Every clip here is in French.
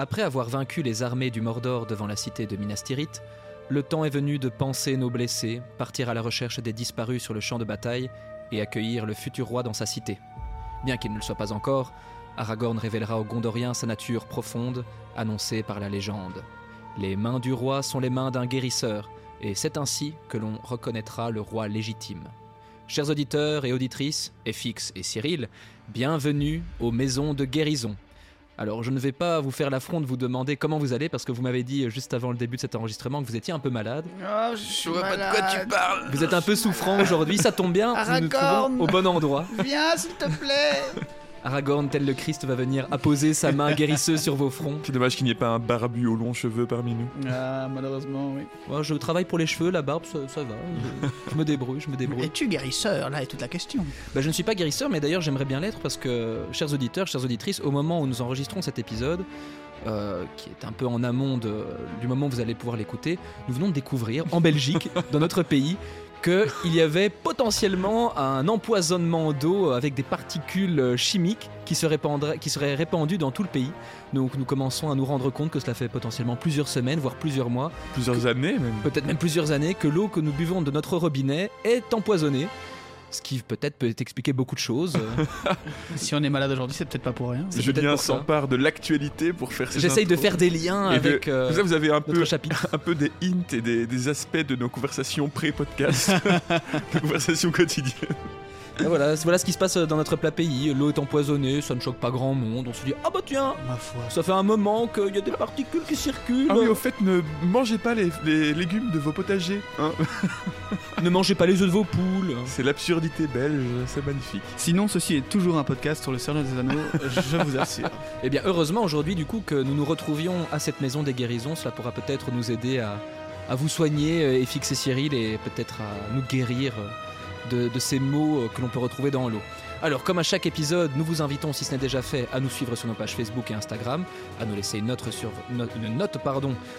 Après avoir vaincu les armées du Mordor devant la cité de Minas Tirith, le temps est venu de penser nos blessés, partir à la recherche des disparus sur le champ de bataille et accueillir le futur roi dans sa cité. Bien qu'il ne le soit pas encore, Aragorn révélera aux Gondoriens sa nature profonde, annoncée par la légende. Les mains du roi sont les mains d'un guérisseur, et c'est ainsi que l'on reconnaîtra le roi légitime. Chers auditeurs et auditrices, FX et Cyril, bienvenue aux maisons de guérison. Alors je ne vais pas vous faire l'affront de vous demander comment vous allez parce que vous m'avez dit juste avant le début de cet enregistrement que vous étiez un peu malade. Oh, je suis Je vois pas de quoi tu parles. Vous êtes un peu souffrant aujourd'hui, ça tombe bien, nous nous trouvons au bon endroit. Viens, s'il te plaît Aragorn, tel le Christ, va venir apposer sa main guérisseuse sur vos fronts. C'est dommage qu'il n'y ait pas un barbu aux longs cheveux parmi nous. Ah, malheureusement, oui. Moi, je travaille pour les cheveux, la barbe, ça, ça va. Je, je me débrouille, je me débrouille. Es-tu guérisseur? Là est toute la question. Bah, je ne suis pas guérisseur, mais d'ailleurs j'aimerais bien l'être parce que, chers auditeurs, chères auditrices, au moment où nous enregistrons cet épisode, euh, qui est un peu en amont de- du moment où vous allez pouvoir l'écouter, nous venons de découvrir en Belgique, dans notre pays, qu'il y avait potentiellement un empoisonnement d'eau avec des particules chimiques qui se répandraient- qui seraient répandues dans tout le pays. Donc nous commençons à nous rendre compte que cela fait potentiellement plusieurs semaines, voire plusieurs mois, Plusieurs années même. peut-être même plusieurs années, que l'eau que nous buvons de notre robinet est empoisonnée. Ce qui peut-être peut expliquer beaucoup de choses. Euh, Si on est malade aujourd'hui, c'est peut-être pas pour rien. Julien s'empare de l'actualité pour faire ses J'essaye de faire des liens Et de- avec euh, Comme ça, vous avez un peu, chapitre. un peu des hints et des, des aspects de nos conversations pré-podcast, de conversations quotidiennes. Voilà, c'est- voilà ce qui se passe dans notre plat pays. L'eau est empoisonnée, ça ne choque pas grand monde. On se dit ah bah tiens, Ma foi. ça fait un moment qu'il y a des particules qui circulent. Ah oui, au fait, ne mangez pas les, les légumes de vos potagers. hein. Ne mangez pas les œufs de vos poules. C'est l'absurdité belge, c'est magnifique. Sinon, ceci est toujours un podcast sur le Seigneur des Anneaux, je vous assure. Eh bien, heureusement aujourd'hui, du coup, que nous nous retrouvions à cette maison des guérisons, cela pourra peut-être nous aider à, à vous soigner euh, et fixer Cyril et peut-être à nous guérir euh, de, ces maux euh, que l'on peut retrouver dans l'eau. Alors, comme à chaque épisode, nous vous invitons, si ce n'est déjà fait, à nous suivre sur nos pages Facebook et Instagram, à nous laisser une note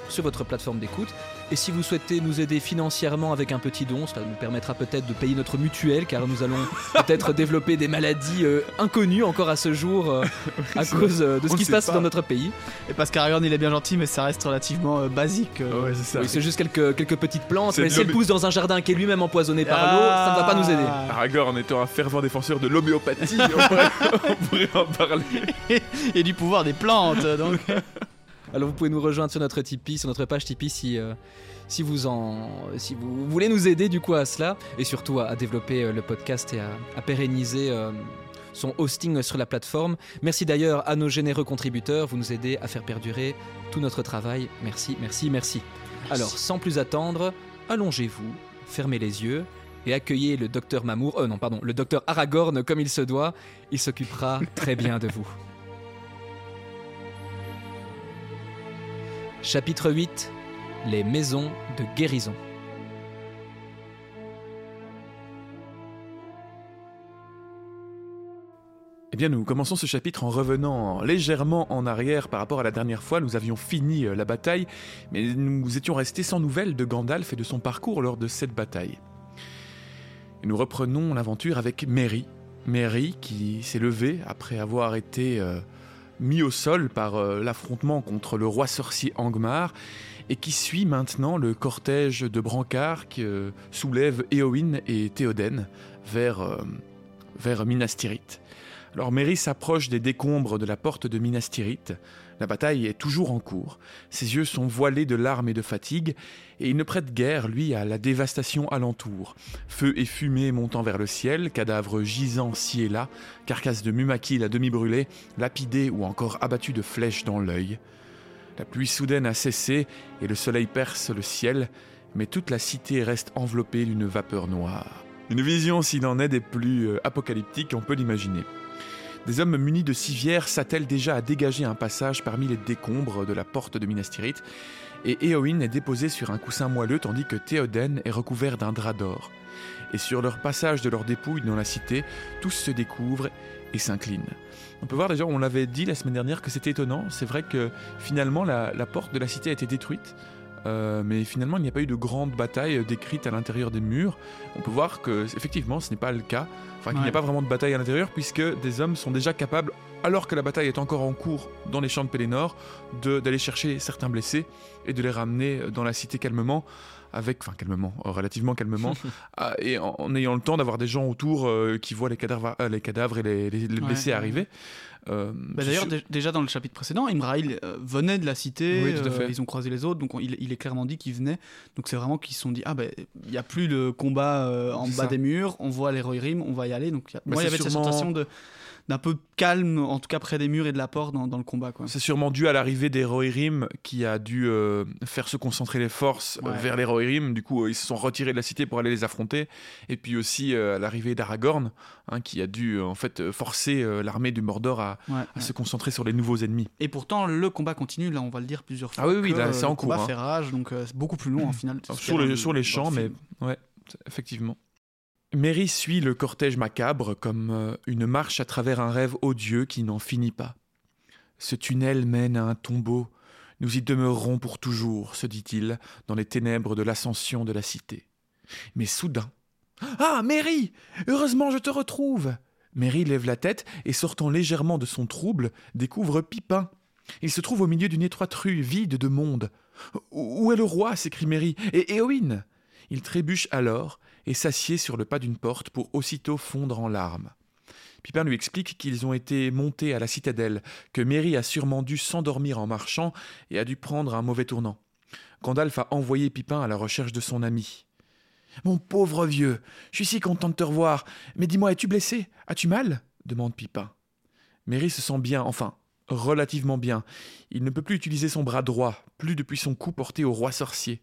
sur votre plateforme d'écoute. Et si vous souhaitez nous aider financièrement avec un petit don, cela nous permettra peut-être de payer notre mutuelle, car nous allons peut-être développer des maladies euh, inconnues encore à ce jour euh, à cause euh, de ce On qui se passe pas. dans notre pays. Et parce qu'Aragorn, il est bien gentil, mais ça reste relativement euh, basique. euh. ouais, c'est ça. Oui, c'est juste quelques, quelques petites plantes, mais si elles l'homé- poussent dans un jardin qui est lui-même empoisonné par l'eau, ça ne va pas nous aider. Ah. Aragorn étant un fervent défenseur de l'homéopathie, on, pourrait- on pourrait en parler. Et du pouvoir des plantes, donc. Alors vous pouvez nous rejoindre sur notre Tipeee, sur notre page Tipeee si, euh, si, vous, en, si vous voulez nous aider du coup à cela, et surtout à, à développer euh, le podcast et à, à pérenniser euh, son hosting sur la plateforme. Merci d'ailleurs à nos généreux contributeurs, vous nous aidez à faire perdurer tout notre travail. Merci, merci, merci. Alors sans plus attendre, allongez-vous, fermez les yeux et accueillez le docteur Mamour, non pardon, le docteur Aragorn comme il se doit, il s'occupera très bien de vous. Chapitre 8 Les maisons de guérison. Eh bien, nous commençons ce chapitre en revenant légèrement en arrière par rapport à la dernière fois. Nous avions fini euh, la bataille, mais nous étions restés sans nouvelles de Gandalf et de son parcours lors de cette bataille. Nous reprenons l'aventure avec Merry. Merry qui s'est levé après avoir été euh, mis au sol par euh, l'affrontement contre le roi sorcier Angmar et qui suit maintenant le cortège de brancards qui euh, soulève Éowyn et Théoden vers, euh, vers Minas Tirith. Alors Merry s'approche des décombres de la porte de Minas Tirith. La bataille est toujours en cours. Ses yeux sont voilés de larmes et de fatigue, et il ne prête guère, lui, à la dévastation alentour. Feu et fumée montant vers le ciel, cadavres gisant ci et là, carcasses de mumakil à demi brûlées, lapidés ou encore abattus de flèches dans l'œil. La pluie soudaine a cessé, et le soleil perce le ciel, mais toute la cité reste enveloppée d'une vapeur noire. Une vision, s'il en est, des plus euh, apocalyptiques, on peut l'imaginer. Des hommes munis de civières s'attellent déjà à dégager un passage parmi les décombres de la porte de Minas Tirith, et Éowyn est déposée sur un coussin moelleux tandis que Théoden est recouvert d'un drap d'or. Et sur leur passage de leurs dépouilles dans la cité, tous se découvrent et s'inclinent. On peut voir déjà, on l'avait dit la semaine dernière que c'était étonnant, c'est vrai que finalement la porte de la cité a été détruite, Euh, mais finalement, il n'y a pas eu de grande bataille décrite à l'intérieur des murs. On peut voir que, effectivement, ce n'est pas le cas. Enfin, qu'il n'y a pas vraiment de bataille à l'intérieur, puisque des hommes sont déjà capables, alors que la bataille est encore en cours dans les champs de Pélénor, de- d'aller chercher certains blessés et de les ramener dans la cité calmement, avec, enfin calmement, euh, relativement calmement, et en, en ayant le temps d'avoir des gens autour euh, qui voient les cadavres, euh, les cadavres et les, les- les Ouais, blessés ouais. arriver. Euh, Bah, D'ailleurs, déjà dans le chapitre précédent, Imraïl euh, venait de la cité, Oui, tout à euh, fait. ils ont croisé les autres, donc on- il, il est clairement dit qu'il venait. Donc c'est vraiment qu'ils se sont dit, ah ben, il n'y a plus de combat en bas ça. des murs, on voit les Rohirrim, on va y aller. Donc il y a- Bah, moi, il y avait cette sûrement- sensation de d'un peu calme, en tout cas près des murs et de la porte dans, dans le combat. Quoi. C'est sûrement dû à l'arrivée des Rohirrim qui a dû euh, faire se concentrer les forces euh, vers les Rohirrim. Du coup, euh, ils se sont retirés de la cité pour aller les affronter. Et puis aussi à l'arrivée d'Aragorn, hein, qui a dû en fait forcer l'armée du Mordor à, Ouais, à ouais. se concentrer sur les nouveaux ennemis. Et pourtant, le combat continue, là on va le dire plusieurs fois. Ah oui, oui, que, là, c'est en le combat cours, hein. fait rage, donc c'est beaucoup plus long en final. Alors, C'est sur les, le- sur les champs, mais ouais, effectivement. Mary suit le cortège macabre comme euh, une marche à travers un rêve odieux qui n'en finit pas. Ce tunnel mène à un tombeau. Nous y demeurerons pour toujours, se dit-il, dans les ténèbres de l'ascension de la cité. Mais soudain. Ah, Mary Heureusement, je te retrouve Mary lève la tête et, sortant légèrement de son trouble, découvre Pipin. Il se trouve au milieu d'une étroite rue vide de monde. Où est le roi? s'écrie Mary. Et Éowyn Il trébuche alors et s'assied sur le pas d'une porte pour aussitôt fondre en larmes. Pipin lui explique qu'ils ont été montés à la citadelle, que Mary a sûrement dû s'endormir en marchant et a dû prendre un mauvais tournant. Gandalf a envoyé Pipin à la recherche de son ami. Mon pauvre vieux, je suis si content de te revoir. Mais dis-moi, es-tu blessé? As-tu mal? demande Pipin. Mary se sent bien, enfin, relativement bien. Il ne peut plus utiliser son bras droit, plus depuis son coup porté au roi sorcier.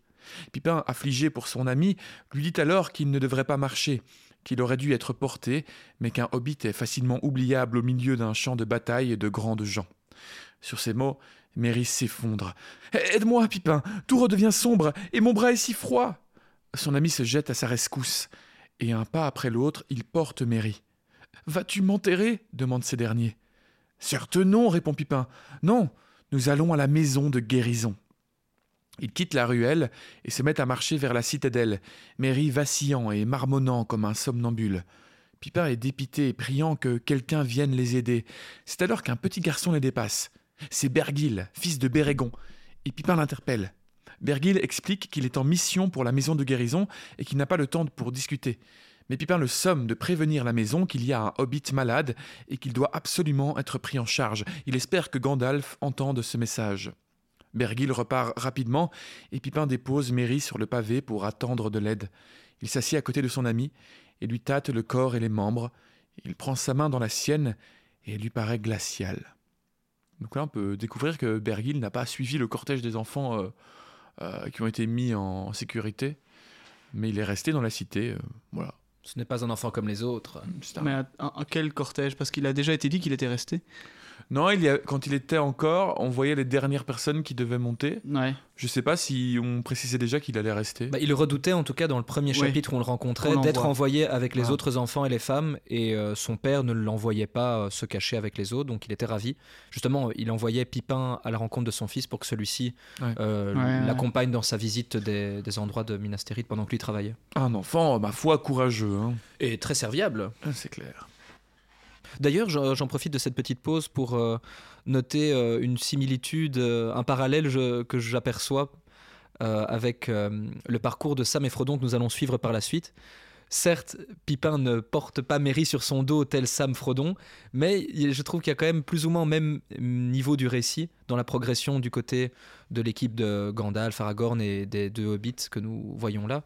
Pipin, affligé pour son ami, lui dit alors qu'il ne devrait pas marcher, qu'il aurait dû être porté, mais qu'un hobbit est facilement oubliable au milieu d'un champ de bataille de grandes gens. Sur ces mots, Mary s'effondre. Aide-moi, Pipin, tout redevient sombre, et mon bras est si froid. Son ami se jette à sa rescousse, et un pas après l'autre, il porte Mary. Vas-tu m'enterrer? demande ces derniers. Certes non, répond Pipin. Non, nous allons à la maison de guérison. Ils quittent la ruelle et se mettent à marcher vers la citadelle, Mary vacillant et marmonnant comme un somnambule. Pipin est dépité et priant que quelqu'un vienne les aider. C'est alors qu'un petit garçon les dépasse. C'est Bergil, fils de Bérégon, et Pipin l'interpelle. Bergil explique qu'il est en mission pour la maison de guérison et qu'il n'a pas le temps pour discuter. Mais Pipin le somme de prévenir la maison qu'il y a un hobbit malade et qu'il doit absolument être pris en charge. Il espère que Gandalf entende ce message. Bergil repart rapidement et Pipin dépose Merry sur le pavé pour attendre de l'aide. Il s'assied à côté de son ami et lui tâte le corps et les membres. Il prend sa main dans la sienne et elle lui paraît glaciale. Donc là, on peut découvrir que Bergil n'a pas suivi le cortège des enfants euh, euh, qui ont été mis en sécurité, mais il est resté dans la cité. euh, voilà. Ce n'est pas un enfant comme les autres. Mais à, à- à quel cortège? Parce qu'il a déjà été dit qu'il était resté. Non, il y a, quand il était encore, on voyait les dernières personnes qui devaient monter. Ouais. Je sais pas si on précisait déjà qu'il allait rester. Bah, il redoutait, en tout cas, dans le premier Oui. chapitre où on le rencontrait, d'être envoyé avec les Ah. autres enfants et les femmes. Et euh, son père ne l'envoyait pas euh, se cacher avec les autres, donc il était ravi. Justement, il envoyait Pipin à la rencontre de son fils pour que celui-ci Ouais. euh, Ouais, ouais. l'accompagne dans sa visite des, des endroits de Minas Tirith pendant que lui travaillait. Un enfant, ma foi, courageux. hein. Et très serviable. Ah, C'est clair. D'ailleurs, j'en profite de cette petite pause pour euh, noter euh, une similitude, euh, un parallèle que j'aperçois avec le parcours de Sam et Frodon que nous allons suivre par la suite. Certes, Pipin ne porte pas Merry sur son dos tel Sam Frodon, mais je trouve qu'il y a quand même plus ou moins au même niveau du récit dans la progression du côté de l'équipe de Gandalf, Aragorn et des deux hobbits que nous voyons là.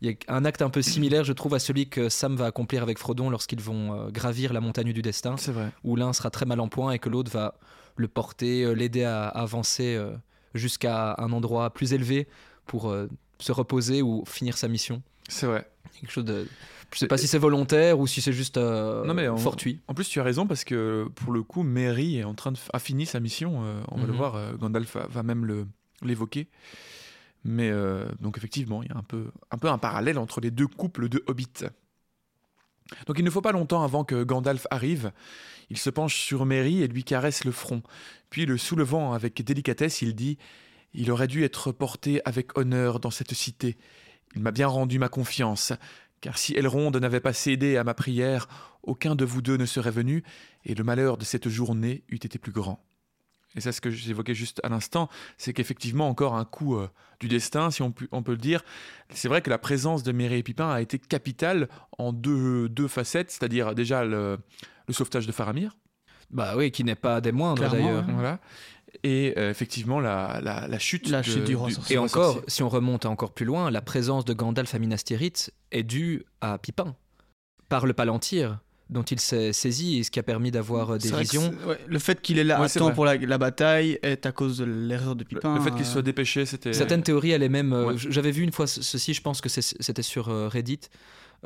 Il y a un acte un peu similaire, je trouve, à celui que Sam va accomplir avec Frodon lorsqu'ils vont euh, gravir la montagne du destin vrai. où l'un sera très mal en point et que l'autre va le porter, euh, l'aider à avancer euh, jusqu'à un endroit plus élevé pour se reposer ou finir sa mission. C'est vrai. Quelque chose de... Je sais pas si c'est volontaire ou si c'est juste euh, Non, mais on- fortuit. En plus, tu as raison parce que pour le coup, Mary est en train de a fini sa mission. euh, on va le Mhm. voir. euh, Gandalf va, va même l'évoquer. Mais donc effectivement, il y a un peu un peu un parallèle entre les deux couples de hobbits. Donc il ne faut pas longtemps avant que Gandalf arrive. Il se penche sur Mary et lui caresse le front. Puis le soulevant avec délicatesse, il dit Il aurait dû être porté avec honneur dans cette cité. Il m'a bien rendu ma confiance, car si Elronde n'avait pas cédé à ma prière, aucun de vous deux ne serait venu, et le malheur de cette journée eût été plus grand. Et c'est ce que j'évoquais juste à l'instant, c'est qu'effectivement encore un coup euh, du destin, si on, peut, on peut le dire. C'est vrai que la présence de Méry et Pipin a été capitale en deux, deux facettes, c'est-à-dire déjà le, le sauvetage de Faramir, Bah oui, qui n'est pas des moindres d'ailleurs. voilà, et euh, effectivement la, la, la chute, La de- chute du roi sorcier. Et encore, si on remonte encore plus loin, la présence de Gandalf à Minas Tirith est due à Pipin, par le Palantir, dont il s'est saisi et ce qui a permis d'avoir euh, des visions. ouais, le fait qu'il est là Ouais, à temps vrai. pour la, la bataille est à cause de l'erreur de Pipin. le fait qu'il euh, soit dépêché, c'était. Certaines théories allaient même. euh. J'avais vu une fois ce- ceci, je pense que c'était sur euh, Reddit.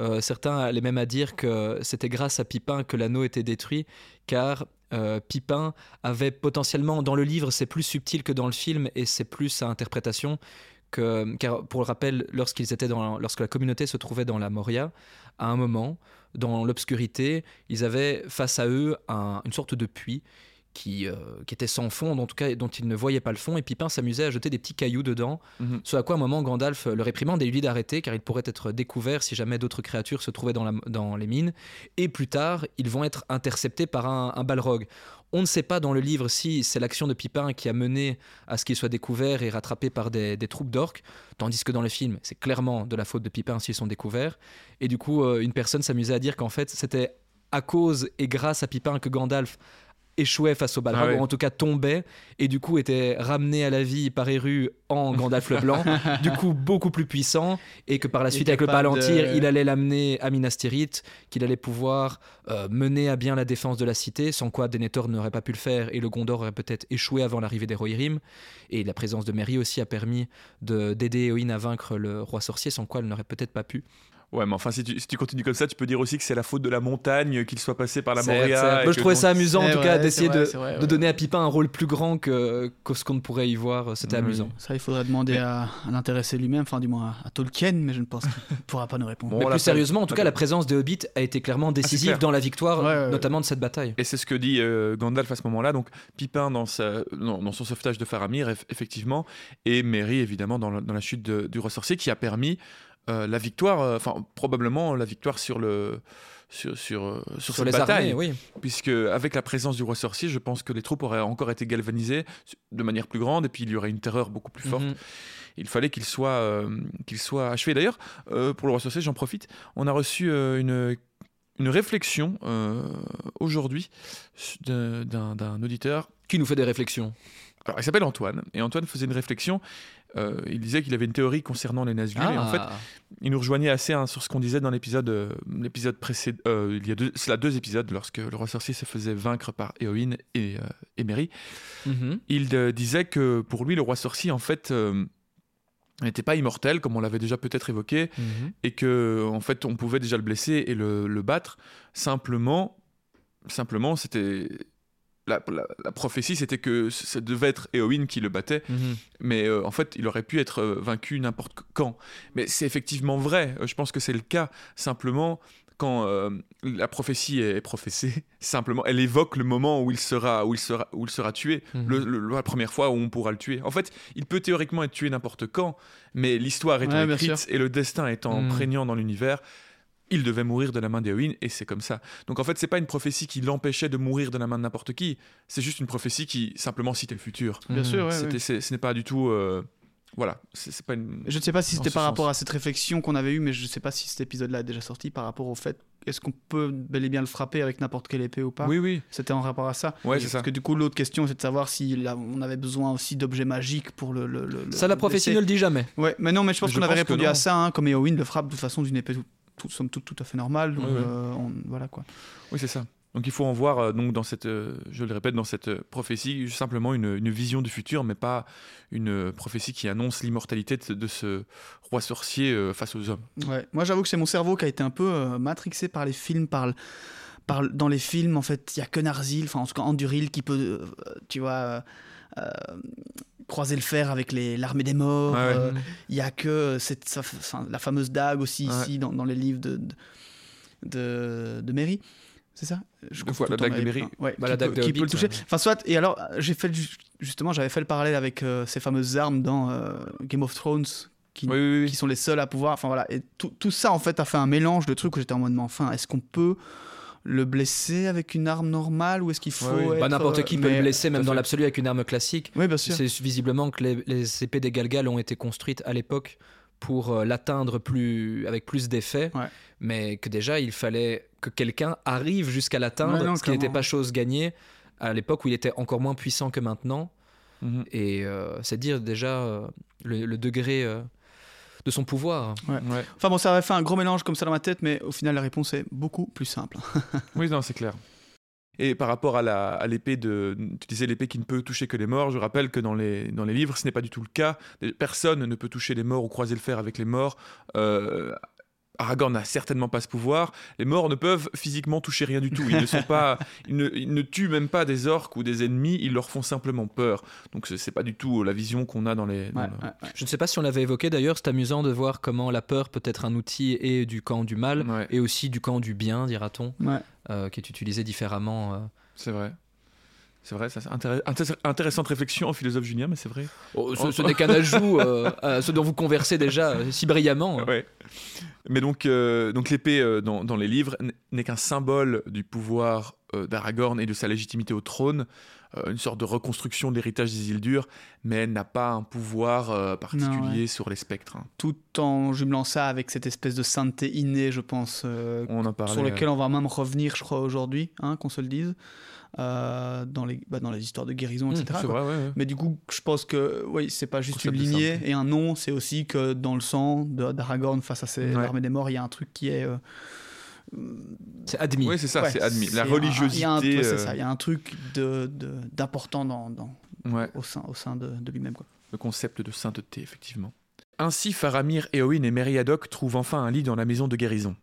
Euh, certains allaient même à dire que c'était grâce à Pipin que l'anneau était détruit, car euh, Pipin avait potentiellement, dans le livre, c'est plus subtil que dans le film et c'est plus à interprétation. Que, car pour le rappel, lorsqu'ils étaient dans, lorsque la communauté se trouvait dans la Moria, à un moment, dans l'obscurité, ils avaient face à eux un- une sorte de puits qui, euh, qui était sans fond, en tout cas dont ils ne voyaient pas le fond, et Pipin s'amusait à jeter des petits cailloux dedans Mhm. ce à quoi à un moment Gandalf le réprimande et lui dit d'arrêter car il pourrait être découvert si jamais d'autres créatures se trouvaient dans, la- dans les mines. Et plus tard, ils vont être interceptés par un, un Balrog. On ne sait pas dans le livre si c'est l'action de Pipin qui a mené à ce qu'il soit découvert et rattrapé par des, des troupes d'orques, tandis que dans le film, c'est clairement de la faute de Pipin s'ils sont découverts. Et du coup, euh, une personne s'amusait à dire qu'en fait, c'était à cause et grâce à Pipin que Gandalf échouait face au Balrog, Ah ouais. ou en tout cas tombait, et du coup était ramené à la vie par Eru en Gandalf le Blanc, du coup beaucoup plus puissant, et que par la suite avec le Palantir, de- il allait l'amener à Minas Tirith, qu'il allait pouvoir euh, mener à bien la défense de la cité, sans quoi Denethor n'aurait pas pu le faire, et le Gondor aurait peut-être échoué avant l'arrivée des Rohirrim, et la présence de Merry aussi a permis de- d'aider Éowyn à vaincre le roi sorcier, sans quoi elle n'aurait peut-être pas pu. Ouais, mais enfin, si tu, si tu continues comme ça, tu peux dire aussi que c'est la faute de la montagne, qu'il soit passé par la Moria. Moi, je trouvais ça amusant en tout vrai, cas d'essayer de, c'est vrai, de ouais. donner à Pipin un rôle plus grand que, que ce qu'on pourrait y voir. C'était Oui. amusant. Ça, il faudrait demander à, à l'intéressé lui-même, enfin du moins à, à Tolkien, mais je ne pense qu'il ne pourra pas nous répondre. Bon, Mais on plus sérieusement, en tout cas, la présence de Hobbit a été clairement décisive clair. dans la victoire, Ouais, ouais, ouais. notamment de cette bataille. Et c'est ce que dit euh, Gandalf à ce moment-là. Donc, Pipin dans, sa, non, dans son sauvetage de Faramir, eff- effectivement, et Merry, évidemment, dans, le- dans la chute de- du roi sorcier, qui a permis euh, la victoire, euh, enfin, probablement la victoire sur le. Sur, sur, euh, sur, Sur cette les bataille, armées, oui. puisque avec la présence du roi sorcier, je pense que les troupes auraient encore été galvanisées de manière plus grande, et puis il y aurait une terreur beaucoup plus forte. Mhm. Il fallait qu'il soit, euh, qu'il soit achevé. D'ailleurs, pour le roi sorcier, j'en profite, on a reçu une, une réflexion aujourd'hui d'un auditeur. Qui nous fait des réflexions. Alors, il s'appelle Antoine, et Antoine faisait une réflexion. Euh, il disait qu'il avait une théorie concernant les Nazgûl, et en fait, Ah. il nous rejoignait assez hein, sur ce qu'on disait dans l'épisode euh, l'épisode précédent. euh, il y a deux, deux épisodes lorsque le roi sorcier se faisait vaincre par Éowyn et, et Merry. Mhm. Il disait que pour lui, le roi sorcier, en fait, n'était pas immortel, comme on l'avait déjà peut-être évoqué, Mhm. et que en fait, on pouvait déjà le blesser et le, le battre. Simplement, simplement, c'était la, la- la prophétie, c'était que ça devait être Éowyn qui le battait, Mhm. mais euh, en fait, il aurait pu être euh, vaincu n'importe quand. Mais c'est effectivement vrai. Euh, Je pense que c'est le cas. Simplement, quand euh, la prophétie est professée, simplement, elle évoque le moment où il sera, où il sera, où il sera tué. Mhm. Le- le- la première fois où on pourra le tuer. En fait, il peut théoriquement être tué n'importe quand, mais l'histoire étant Ouais, écrite et le destin étant Mhm. prégnant dans l'univers, il devait mourir de la main d'Éowyn et c'est comme ça. Donc en fait, c'est pas une prophétie qui l'empêchait de mourir de la main de n'importe qui, c'est juste une prophétie qui simplement citait le futur. Bien Mhm. sûr, ouais, ce n'est pas du tout. euh, voilà, c'est c'est pas une. Je ne sais pas si c'était par sens. rapport à cette réflexion qu'on avait eue, mais je ne sais pas si cet épisode-là est déjà sorti par rapport au fait est-ce qu'on peut bel et bien le frapper avec n'importe quelle épée ou pas? Oui, oui. C'était en rapport à ça. Ouais, c'est ça. Parce que du coup, l'autre question, c'est de savoir si là, on avait besoin aussi d'objets magiques pour le. le- le- Ça, la prophétie ne le dit jamais. Ouais, mais non, mais je pense Je qu'on avait répondu à ça, hein, comme Eowyn le frappe de toute façon d'une épée tout, somme toute tout à fait. Donc, Ouais, ouais. euh, on- voilà quoi. Oui, c'est ça. Donc il faut en voir, euh, donc, dans cette, euh, je le répète, dans cette prophétie, simplement une, une vision du futur, mais pas une prophétie qui annonce l'immortalité de, de ce roi sorcier face aux hommes. Ouais. Moi, j'avoue que c'est mon cerveau qui a été un peu matrixé par les films, par, le- dans les films, en fait, il y a que Narzil, enfin en tout cas Anduril qui peut, tu vois, euh, croiser le fer avec l'armée des morts. Ouais, ouais. euh, Il y a que cette, sa- enfin, la fameuse dague aussi Ouais. ici dans, dans les livres de, de, de, Mary. c'est ça? Je confonds la dague de Mary. Ouais, Bah, qui la peut, de qui peut le toucher. ouais. Enfin, soit. Et alors, j'ai fait ju- justement, j'avais fait le parallèle avec euh, ces fameuses armes dans euh, Game of Thrones qui, Oui, oui, oui. qui sont les seuls à pouvoir. Enfin voilà. Et tout, tout ça en fait a fait un mélange de trucs où j'étais en mode, mais enfin, est-ce qu'on peut le blesser avec une arme normale ou est-ce qu'il faut Ouais, oui. être, Bah, N'importe euh, qui peut mais- le blesser, même dans l'absolu, avec une arme classique. Oui, bien sûr. C'est visiblement que les, les épées des Galgal ont été construites à l'époque pour euh, l'atteindre plus, avec plus d'effet, Ouais. mais que déjà il fallait que quelqu'un arrive jusqu'à l'atteindre, Ouais, ce qui n'était pas chose gagnée à l'époque où il était encore moins puissant que maintenant. Mhm. Et euh, c'est dire déjà euh, le, le degré euh, de son pouvoir. Ouais. Enfin bon, ça avait fait un gros mélange comme ça dans ma tête, mais au final, la réponse est beaucoup plus simple. Oui, non, c'est clair. Et par rapport à la- à l'épée de, tu disais l'épée qui ne peut toucher que les morts. Je rappelle que dans les dans les livres, ce n'est pas du tout le cas. Personne ne peut toucher les morts ou croiser le fer avec les morts. Euh, Aragorn n'a certainement pas ce pouvoir. Les morts ne peuvent physiquement toucher rien du tout. Ils ne sont pas, ils ne, ils ne tuent même pas des orques ou des ennemis. Ils leur font simplement peur. Donc c'est- pas du tout la vision qu'on a dans les. dans Ouais, le- ouais, ouais. Je ne sais pas si on l'avait évoqué d'ailleurs, c'est amusant de voir comment la peur peut être un outil et du camp du mal Ouais, et aussi du camp du bien, dira-t-on, Ouais. euh, qui est utilisé différemment. euh. c'est vrai. C'est vrai, ça, intéressante réflexion en philosophe Julien, mais c'est vrai. Oh, ce ce n'est qu'un ajout euh, à ce dont vous conversez déjà euh, si brillamment. Ouais. Mais donc, euh, donc l'épée euh, dans, dans les livres n'est qu'un symbole du pouvoir euh, d'Aragorn et de sa légitimité au trône, euh, une sorte de reconstruction de l'héritage des îles dures, mais elle n'a pas un pouvoir euh, particulier ouais. sur les spectres. hein. Tout en jumelant ça avec cette espèce de sainteté innée, je pense, euh, On en parlait. sur euh, lequel on va même revenir, je crois, aujourd'hui, hein, qu'on se le dise, euh, dans, les, bah, dans les histoires de guérison, Mmh, etc. C'est quoi. vrai, ouais, ouais. Mais du coup, je pense que oui, c'est pas juste une lignée et un nom, c'est aussi que dans le sang de- d'Aragorn face à ses Ouais. l'armée des morts, il y a un truc qui est. euh, C'est admis. Oui, c'est ça, ouais, c'est admis. La religiosité. il y a un- ouais, c'est euh, ça, il y a un truc de- de- d'important dans, dans- ouais. au sein, au sein de, de lui-même. quoi. le concept de sainteté, effectivement. Ainsi, Faramir, Éowyn et Meriadoc trouvent enfin un lit dans la maison de guérison.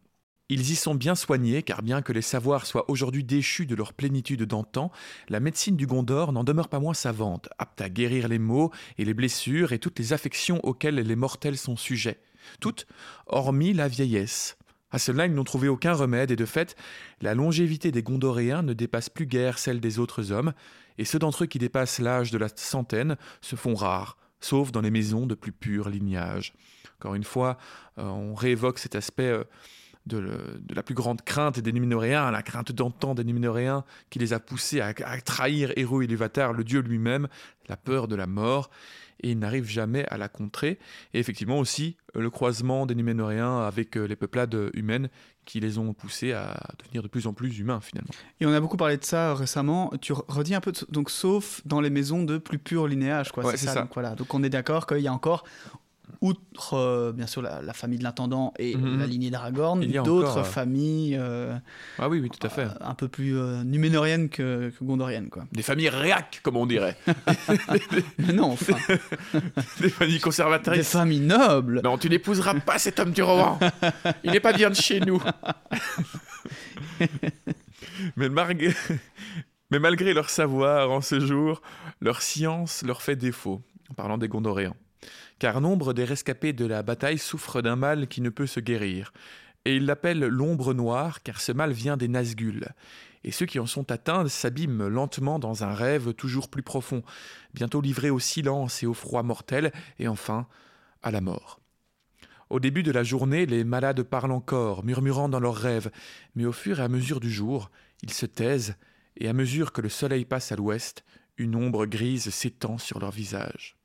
Ils y sont bien soignés, car bien que les savoirs soient aujourd'hui déchus de leur plénitude d'antan, la médecine du Gondor n'en demeure pas moins savante, apte à guérir les maux et les blessures et toutes les affections auxquelles les mortels sont sujets. Toutes, hormis la vieillesse. À cela, ils n'ont trouvé aucun remède, et de fait, la longévité des Gondoréens ne dépasse plus guère celle des autres hommes, et ceux d'entre eux qui dépassent l'âge de la centaine se font rares, sauf dans les maisons de plus pur lignage. Encore une fois, euh, on réévoque cet aspect euh, de, le- de la plus grande crainte des Núménoréens, la crainte d'antan des Núménoréens qui les a poussés à, à trahir Héros Iluvatar, le dieu lui-même, la peur de la mort, et ils n'arrivent jamais à la contrer. Et effectivement aussi euh, le croisement des Núménoréens avec euh, les peuplades humaines qui les ont poussés à devenir de plus en plus humains finalement. Et on a beaucoup parlé de ça récemment. Tu re- redis un peu, de- donc sauf dans les maisons de plus pur linéage, quoi. Ouais, c'est c'est ça. ça. Donc voilà. Donc on est d'accord qu'il y a encore, outre euh, bien sûr la, la famille de l'intendant et Mhm. la lignée d'Aragorn, Il y a d'autres euh, familles euh, Ah oui, oui, tout à fait. un peu plus euh, numénoriennes que, que gondoriennes, quoi. Des familles réac, comme on dirait. Mais non, enfin, Des familles des conservatrices. familles nobles. Non, tu n'épouseras pas cet homme du Rohan. Il n'est pas bien de chez nous. Mais, malgré... Mais malgré leur savoir en ce jour, leur science leur fait défaut, en parlant des Gondoréens. Car nombre des rescapés de la bataille souffrent d'un mal qui ne peut se guérir. Et ils l'appellent l'ombre noire, car ce mal vient des Nazgûl. Et ceux qui en sont atteints s'abîment lentement dans un rêve toujours plus profond, bientôt livrés au silence et au froid mortel, et enfin à la mort. Au début de la journée, les malades parlent encore, murmurant dans leurs rêves, mais au fur et à mesure du jour, ils se taisent, et à mesure que le soleil passe à l'ouest, une ombre grise s'étend sur leur visage.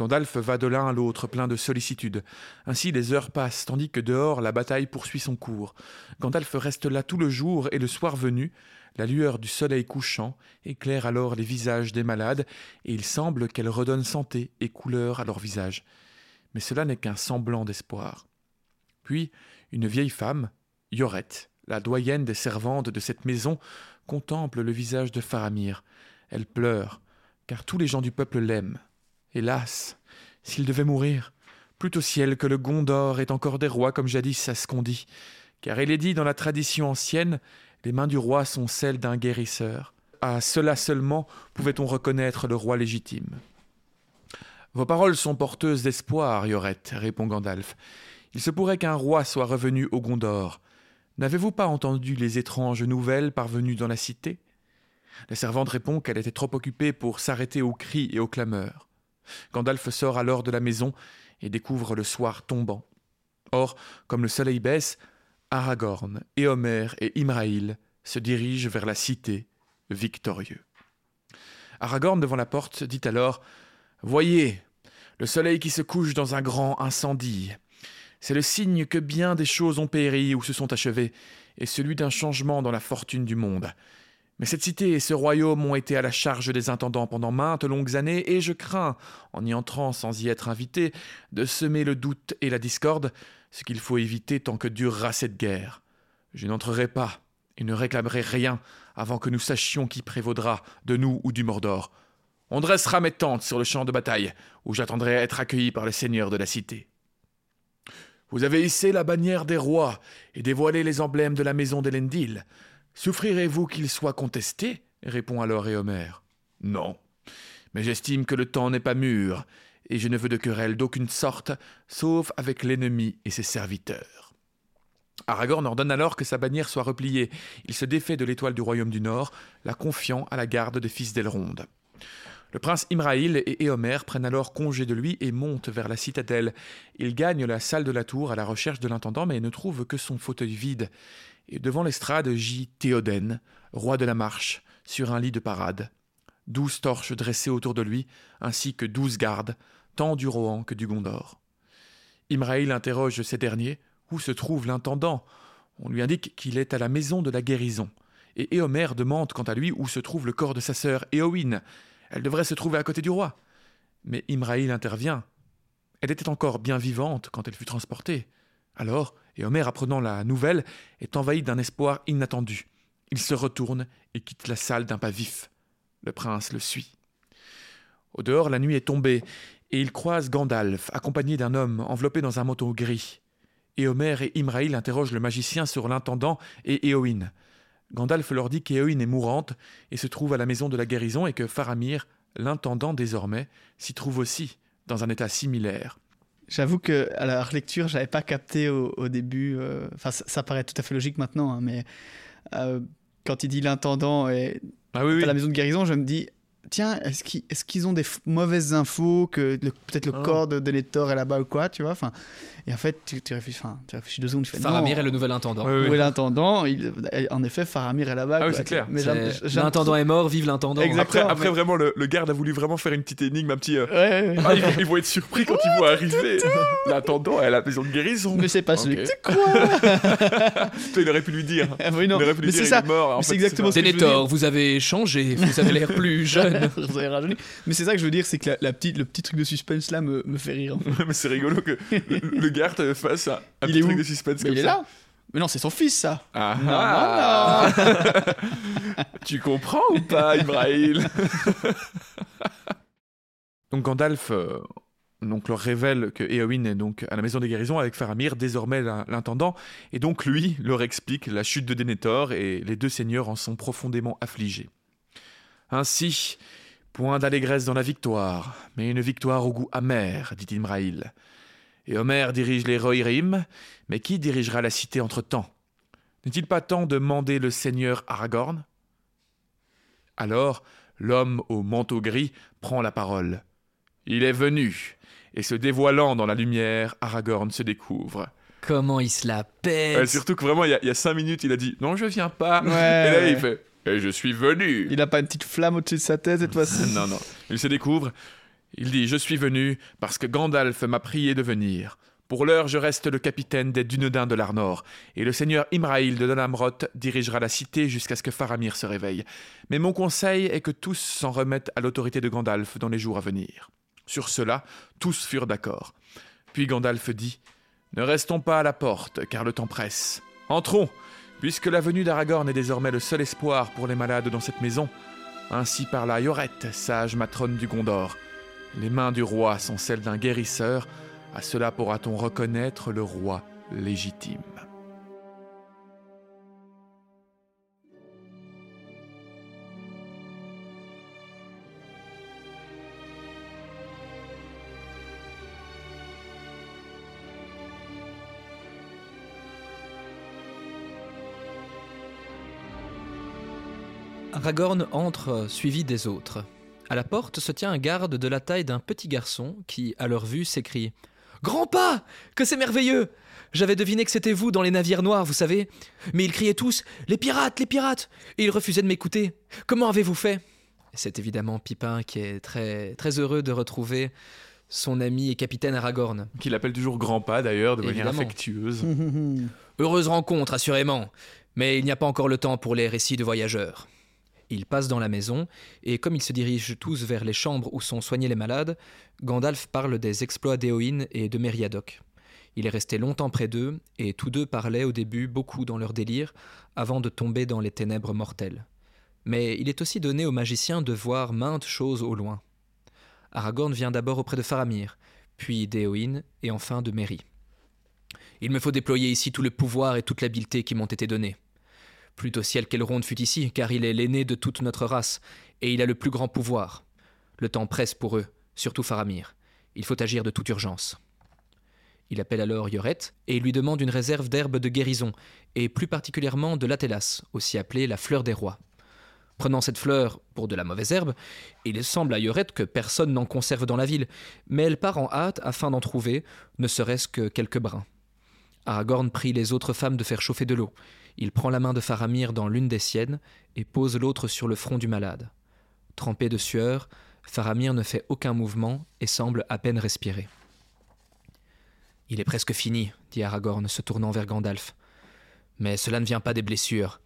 Gandalf va de l'un à l'autre, plein de sollicitude. Ainsi les heures passent, tandis que dehors la bataille poursuit son cours. Gandalf reste là tout le jour, et le soir venu, la lueur du soleil couchant éclaire alors les visages des malades, et il semble qu'elle redonne santé et couleur à leurs visages mais cela n'est qu'un semblant d'espoir. Puis, une vieille femme, Yorette, la doyenne des servantes de cette maison, contemple le visage de Faramir. Elle pleure, car tous les gens du peuple l'aiment. Hélas, s'il devait mourir, plût au ciel que le Gondor ait encore des rois comme jadis à ce qu'on dit, car il est dit dans la tradition ancienne, les mains du roi sont celles d'un guérisseur. À cela seulement pouvait-on reconnaître le roi légitime. Vos paroles sont porteuses d'espoir, Yorette, répond Gandalf. Il se pourrait qu'un roi soit revenu au Gondor. N'avez-vous pas entendu les étranges nouvelles parvenues dans la cité? La servante répond qu'elle était trop occupée pour s'arrêter aux cris et aux clameurs. Gandalf sort alors de la maison et découvre le soir tombant. Or, comme le soleil baisse, Aragorn, Éomer et Imraïl se dirigent vers la cité, victorieux. Aragorn, devant la porte, dit alors Voyez, le soleil qui se couche dans un grand incendie. C'est le signe que bien des choses ont péri ou se sont achevées, et celui d'un changement dans la fortune du monde. Mais cette cité et ce royaume ont été à la charge des intendants pendant maintes longues années, et je crains, en y entrant sans y être invité, de semer le doute et la discorde, ce qu'il faut éviter tant que durera cette guerre. Je n'entrerai pas et ne réclamerai rien avant que nous sachions qui prévaudra, de nous ou du Mordor. On dressera mes tentes sur le champ de bataille, où j'attendrai à être accueilli par le seigneur de la cité. Vous avez hissé la bannière des rois et dévoilé les emblèmes de la maison d'Elendil. Souffrirez-vous qu'il soit contesté? répond alors Éomer. Non, mais j'estime que le temps n'est pas mûr, et je ne veux de querelle d'aucune sorte, sauf avec l'ennemi et ses serviteurs. Aragorn ordonne alors que sa bannière soit repliée. Il se défait de l'étoile du royaume du Nord, la confiant à la garde des fils d'Elrond. Le prince Imraïl et Éomer prennent alors congé de lui et montent vers la citadelle. Ils gagnent la salle de la tour à la recherche de l'intendant, mais ne trouvent que son fauteuil vide. Et devant l'estrade gît Théoden, roi de la marche, sur un lit de parade. Douze torches dressées autour de lui, ainsi que douze gardes, tant du Rohan que du Gondor. Imraïl interroge ces derniers où se trouve l'intendant? On lui indique qu'il est à la maison de la guérison. Et Éomer demande quant à lui où se trouve le corps de sa sœur Éowyn. Elle devrait se trouver à côté du roi. Mais Imraïl intervient. Elle était encore bien vivante quand elle fut transportée. Alors, Éomer, apprenant la nouvelle, est envahi d'un espoir inattendu. Il se retourne et quitte la salle d'un pas vif. Le prince le suit. Au dehors, la nuit est tombée, et il croise Gandalf, accompagné d'un homme enveloppé dans un manteau gris. Éomer et Imraïl interrogent le magicien sur l'intendant et Éowyn. Gandalf leur dit qu'Éowyn est mourante et se trouve à la maison de la guérison et que Faramir, l'intendant désormais, s'y trouve aussi, dans un état similaire. J'avoue que à la lecture, j'avais pas capté au, début. euh, Enfin, ça, ça paraît tout à fait logique maintenant, hein, mais euh, quand il dit l'intendant et Ah oui, oui. à la maison de guérison, je me dis tiens, est-ce qu'ils ont des mauvaises infos que le- peut-être le Ah. corps de Denethor est là-bas ou quoi, tu vois Enfin, et en fait, tu, tu réfléchis, enfin, tu réfléchis deux secondes, tu fais Faramir non. est le nouvel intendant. Ouais. Où est l'intendant? Il- En effet, Faramir est là-bas. Ah oui, c'est clair. L'intendant est mort, vive l'intendant. Après, après mais- vraiment, le, le garde a voulu vraiment faire une petite énigme, un petit. euh, trop- Ouais, ouais, ouais. Ah, ils, vont, ils vont être surpris quand ils vont arriver. L'intendant est à la maison de guérison. Mais c'est pas celui que tu crois. Toi, il aurait pu lui dire. Ah oui, non. Il aurait pu lui Mais dire c'est il ça. est mort. C'est exactement ce que Denethor, vous avez changé, vous avez l'air plus jeune. Vous avez rajeuni. Mais c'est ça que je veux dire, c'est que la, la petite, le petit truc de suspense là me, me fait rire. Mais c'est rigolo que le, le garde fasse un, un Il petit est truc de suspense Mais comme il est ça. là. Mais non, c'est son fils ça. Ah, Non, ah. tu comprends ou pas, Ibrahim? Donc Gandalf euh, donc leur révèle que Éowyn est donc à la maison des guérisons avec Faramir, désormais l'in- l'intendant, et donc lui leur explique la chute de Denethor et les deux seigneurs en sont profondément affligés. Ainsi, point d'allégresse dans la victoire, mais une victoire au goût amer, dit Imraïl. Et Homer dirige les Rohirrim, mais qui dirigera la cité entre-temps? N'est-il pas temps de mander le seigneur Aragorn? Alors, l'homme au manteau gris prend la parole. Il est venu, et se dévoilant dans la lumière, Aragorn se découvre. Comment il se la pète. Ouais, surtout que vraiment, il y, a, il y a cinq minutes, il a dit Non, je viens pas. Ouais, et là, ouais. il fait Et je suis venu. Il a pas une petite flamme au-dessus de sa tête cette fois-ci. non, non. Il se découvre. Il dit Je suis venu parce que Gandalf m'a prié de venir. Pour l'heure, je reste le capitaine des Dunedains de l'Arnor, et le seigneur Imraïl de Donamrot dirigera la cité jusqu'à ce que Faramir se réveille. Mais mon conseil est que tous s'en remettent à l'autorité de Gandalf dans les jours à venir. Sur cela, tous furent d'accord. Puis Gandalf dit Ne restons pas à la porte, car le temps presse. Entrons, puisque la venue d'Aragorn est désormais le seul espoir pour les malades dans cette maison. Ainsi parla Yorette, sage matrone du Gondor. Les mains du roi sont celles d'un guérisseur, à cela pourra-t-on reconnaître le roi légitime. Aragorn entre suivi des autres. À la porte se tient un garde de la taille d'un petit garçon qui, à leur vue, s'écrie Grand pas Que c'est merveilleux J'avais deviné que c'était vous dans les navires noirs, vous savez. Mais ils criaient tous Les pirates Les pirates Et ils refusaient de m'écouter. Comment avez-vous fait? C'est évidemment Pipin qui est très, très heureux de retrouver son ami et capitaine Aragorn. Qu'il appelle toujours Grand Pas d'ailleurs, de manière affectueuse. Heureuse rencontre, assurément. Mais il n'y a pas encore le temps pour les récits de voyageurs. Ils passent dans la maison, et comme ils se dirigent tous vers les chambres où sont soignés les malades, Gandalf parle des exploits d'Éowyn et de Meriadoc. Il est resté longtemps près d'eux, et tous deux parlaient au début beaucoup dans leur délire, avant de tomber dans les ténèbres mortelles. Mais il est aussi donné aux magiciens de voir maintes choses au loin. Aragorn vient d'abord auprès de Faramir, puis d'Éowyn, et enfin de Merry. Il me faut déployer ici tout le pouvoir et toute l'habileté qui m'ont été donnés. Plutôt ciel qu'Elrond fut ici, car il est l'aîné de toute notre race, et il a le plus grand pouvoir. Le temps presse pour eux, surtout Faramir. Il faut agir de toute urgence. Il appelle alors Yoret et lui demande une réserve d'herbes de guérison, et plus particulièrement de l'atelas, aussi appelée la fleur des rois. Prenant cette fleur pour de la mauvaise herbe, il semble à Yoret que personne n'en conserve dans la ville, mais elle part en hâte afin d'en trouver, ne serait-ce que quelques brins. Aragorn prie les autres femmes de faire chauffer de l'eau. Il prend la main de Faramir dans l'une des siennes et pose l'autre sur le front du malade. Trempé de sueur, Faramir ne fait aucun mouvement et semble à peine respirer. Il est presque fini, dit Aragorn, se tournant vers Gandalf. Mais cela ne vient pas des blessures.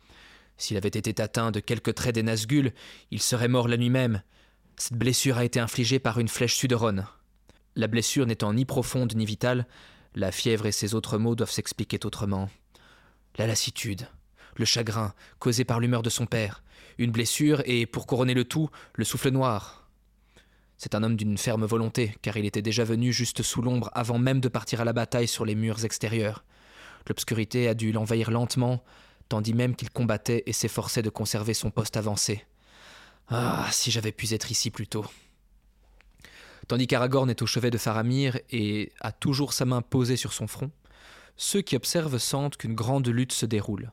S'il avait été atteint de quelques traits des Nazgûl, il serait mort la nuit même. Cette blessure a été infligée par une flèche Suderon. La blessure n'étant ni profonde ni vitale, la fièvre et ses autres maux doivent s'expliquer autrement. La lassitude, le chagrin causé par l'humeur de son père, une blessure et, pour couronner le tout, le souffle noir. C'est un homme d'une ferme volonté, car il était déjà venu juste sous l'ombre avant même de partir à la bataille sur les murs extérieurs. L'obscurité a dû l'envahir lentement, tandis même qu'il combattait et s'efforçait de conserver son poste avancé. Ah, si j'avais pu être ici plus tôt. Tandis qu'Aragorn est au chevet de Faramir et a toujours sa main posée sur son front, ceux qui observent sentent qu'une grande lutte se déroule.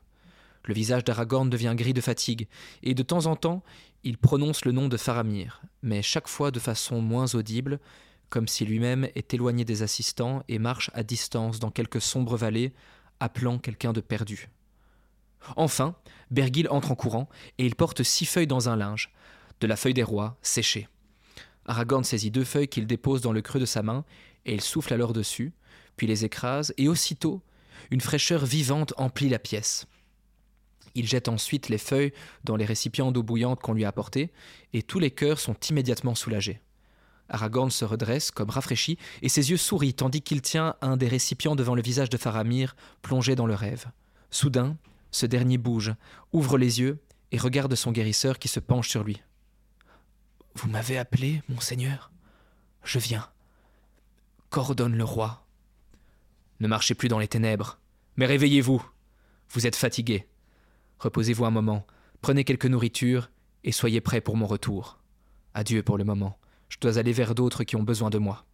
Le visage d'Aragorn devient gris de fatigue, et de temps en temps, il prononce le nom de Faramir, mais chaque fois de façon moins audible, comme si lui-même est éloigné des assistants et marche à distance dans quelque sombre vallée, appelant quelqu'un de perdu. Enfin, Bergil entre en courant, et il porte six feuilles dans un linge, de la feuille des rois, séchée. Aragorn saisit deux feuilles qu'il dépose dans le creux de sa main, et il souffle alors dessus, puis les écrase, et aussitôt, une fraîcheur vivante emplit la pièce. Il jette ensuite les feuilles dans les récipients d'eau bouillante qu'on lui a apportés, et tous les cœurs sont immédiatement soulagés. Aragorn se redresse comme rafraîchi, et ses yeux sourient tandis qu'il tient un des récipients devant le visage de Faramir, plongé dans le rêve. Soudain, ce dernier bouge, ouvre les yeux et regarde son guérisseur qui se penche sur lui. Vous m'avez appelé, monseigneur? Je viens. Qu'ordonne le roi Ne marchez plus dans les ténèbres, mais réveillez-vous. Vous êtes fatigué. Reposez-vous un moment, prenez quelque nourriture et soyez prêts pour mon retour. Adieu pour le moment. Je dois aller vers d'autres qui ont besoin de moi.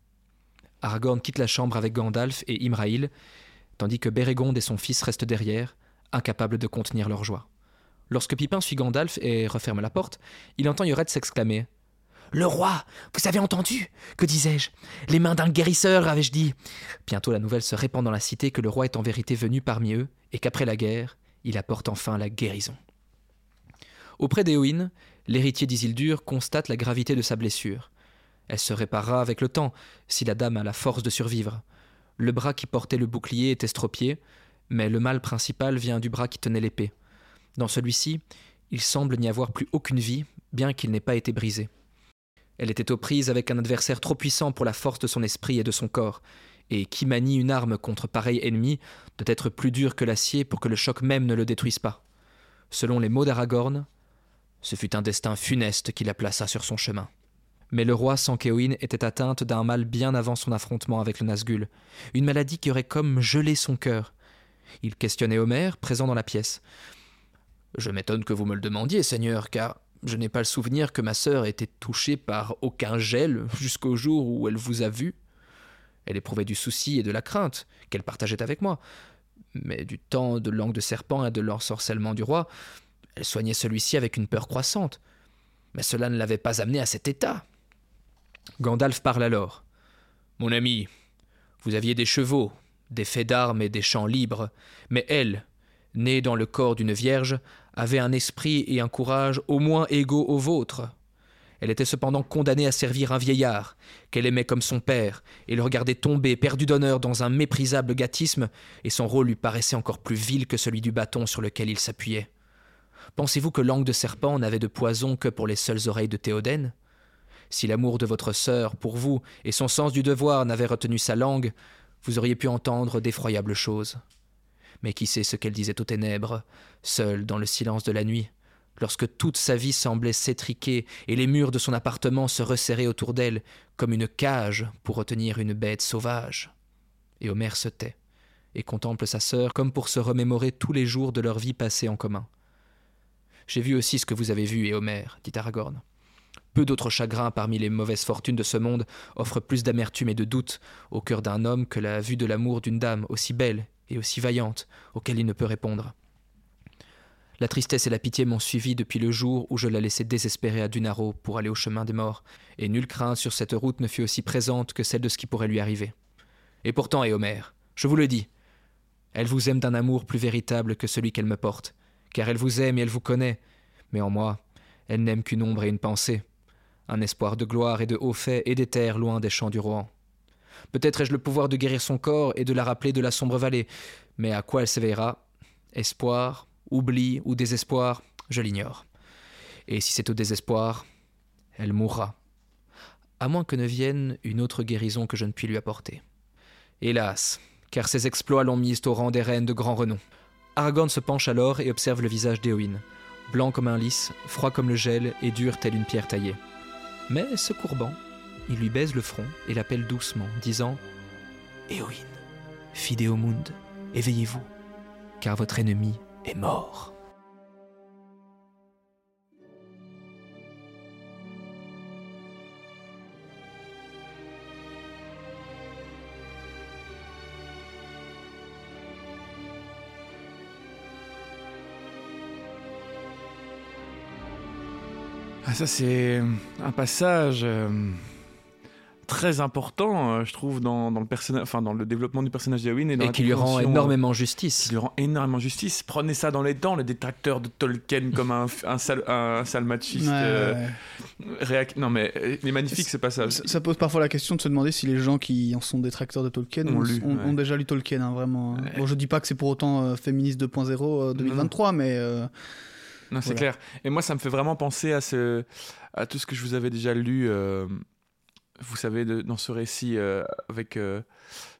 Aragorn quitte la chambre avec Gandalf et Imraïl, tandis que Bérégonde et son fils restent derrière, incapables de contenir leur joie. Lorsque Pipin suit Gandalf et referme la porte, il entend Yored s'exclamer Le roi Vous avez entendu? Que disais-je? Les mains d'un guérisseur, avais-je dit Bientôt la nouvelle se répand dans la cité que le roi est en vérité venu parmi eux, et qu'après la guerre, il apporte enfin la guérison. Auprès d'Éowyn, l'héritier d'Isildur constate la gravité de sa blessure. Elle se réparera avec le temps, si la dame a la force de survivre. Le bras qui portait le bouclier est estropié, mais le mal principal vient du bras qui tenait l'épée. Dans celui-ci, il semble n'y avoir plus aucune vie, bien qu'il n'ait pas été brisé. Elle était aux prises avec un adversaire trop puissant pour la force de son esprit et de son corps, et qui manie une arme contre pareil ennemi doit être plus dur que l'acier pour que le choc même ne le détruise pas. Selon les mots d'Aragorn, ce fut un destin funeste qui la plaça sur son chemin. Mais le roi sans qu'Éowyn était atteinte d'un mal bien avant son affrontement avec le Nazgûl, une maladie qui aurait comme gelé son cœur. Il questionnait Homer, présent dans la pièce. Je m'étonne que vous me le demandiez, Seigneur, car je n'ai pas le souvenir que ma sœur ait été touchée par aucun gel jusqu'au jour où elle vous a vu. Elle éprouvait du souci et de la crainte, qu'elle partageait avec moi. Mais du temps de langue de serpent et de l'ensorcellement du roi, Elle soignait celui-ci avec une peur croissante, mais cela ne l'avait pas amené à cet état. Gandalf parle alors. Mon ami, vous aviez des chevaux, des faits d'armes et des champs libres, mais elle, née dans le corps d'une vierge, avait un esprit et un courage au moins égaux aux vôtres. Elle était cependant condamnée à servir un vieillard, qu'elle aimait comme son père, et le regardait tomber, perdu d'honneur, dans un méprisable gâtisme, et son rôle lui paraissait encore plus vil que celui du bâton sur lequel il s'appuyait. Pensez-vous que langue de serpent n'avait de poison que pour les seules oreilles de Théoden Si l'amour de votre sœur pour vous et son sens du devoir n'avaient retenu sa langue, vous auriez pu entendre d'effroyables choses. Mais qui sait ce qu'elle disait aux ténèbres, seule dans le silence de la nuit lorsque toute sa vie semblait s'étriquer et les murs de son appartement se resserraient autour d'elle comme une cage pour retenir une bête sauvage. Et Omer se tait et contemple sa sœur comme pour se remémorer tous les jours de leur vie passée en commun. J'ai vu aussi ce que vous avez vu, et Homère, dit Aragorn. Peu d'autres chagrins parmi les mauvaises fortunes de ce monde offrent plus d'amertume et de doute au cœur d'un homme que la vue de l'amour d'une dame aussi belle et aussi vaillante, auquel il ne peut répondre. La tristesse et la pitié m'ont suivi depuis le jour où je la laissai désespérée à Dunaro pour aller au chemin des morts, et nulle crainte sur cette route ne fut aussi présente que celle de ce qui pourrait lui arriver. Et pourtant, Éomer, je vous le dis, elle vous aime d'un amour plus véritable que celui qu'elle me porte, car elle vous aime et elle vous connaît, mais en moi, elle n'aime qu'une ombre et une pensée, un espoir de gloire et de hauts faits et d'éther loin des champs du Rohan. Peut-être ai-je le pouvoir de guérir son corps et de la rappeler de la sombre vallée, mais à quoi elle s'éveillera? Espoir, oubli ou désespoir, je l'ignore. Et si c'est au désespoir, elle mourra. À moins que ne vienne une autre guérison que je ne puis lui apporter. Hélas, car ses exploits l'ont mise au rang des reines de grand renom. Aragorn se penche alors et observe le visage d'Éowyn, blanc comme un lys, froid comme le gel et dur telle une pierre taillée. Mais, se courbant, il lui baise le front et l'appelle doucement, disant Éowyn, fille d'Éomund, éveillez-vous, car votre ennemi est mort. Ah, ça, c'est un passage euh, très important, euh, je trouve, dans, dans le personnage, enfin dans le développement du personnage d'Eowyn et, dans Et qui lui rend compréhension, euh, énormément justice. qui lui rend énormément justice. Prenez ça dans les dents, les détracteurs de Tolkien comme un, un, sale, un sale machiste. Ouais, euh, ouais. Non, mais il est magnifique ce passage. Ça, ça pose parfois la question de se demander si les gens qui en sont détracteurs de Tolkien Ont ont, lu, ont- ouais. ont déjà lu Tolkien, hein, vraiment. Ouais. Bon, je dis pas que c'est pour autant euh, féministe 2.0 euh, 2023, mais euh, Non, c'est Voilà. clair. Et moi, ça me fait vraiment penser à, ce, à tout ce que je vous avais déjà lu. Vous savez, de- dans ce récit, euh, avec euh,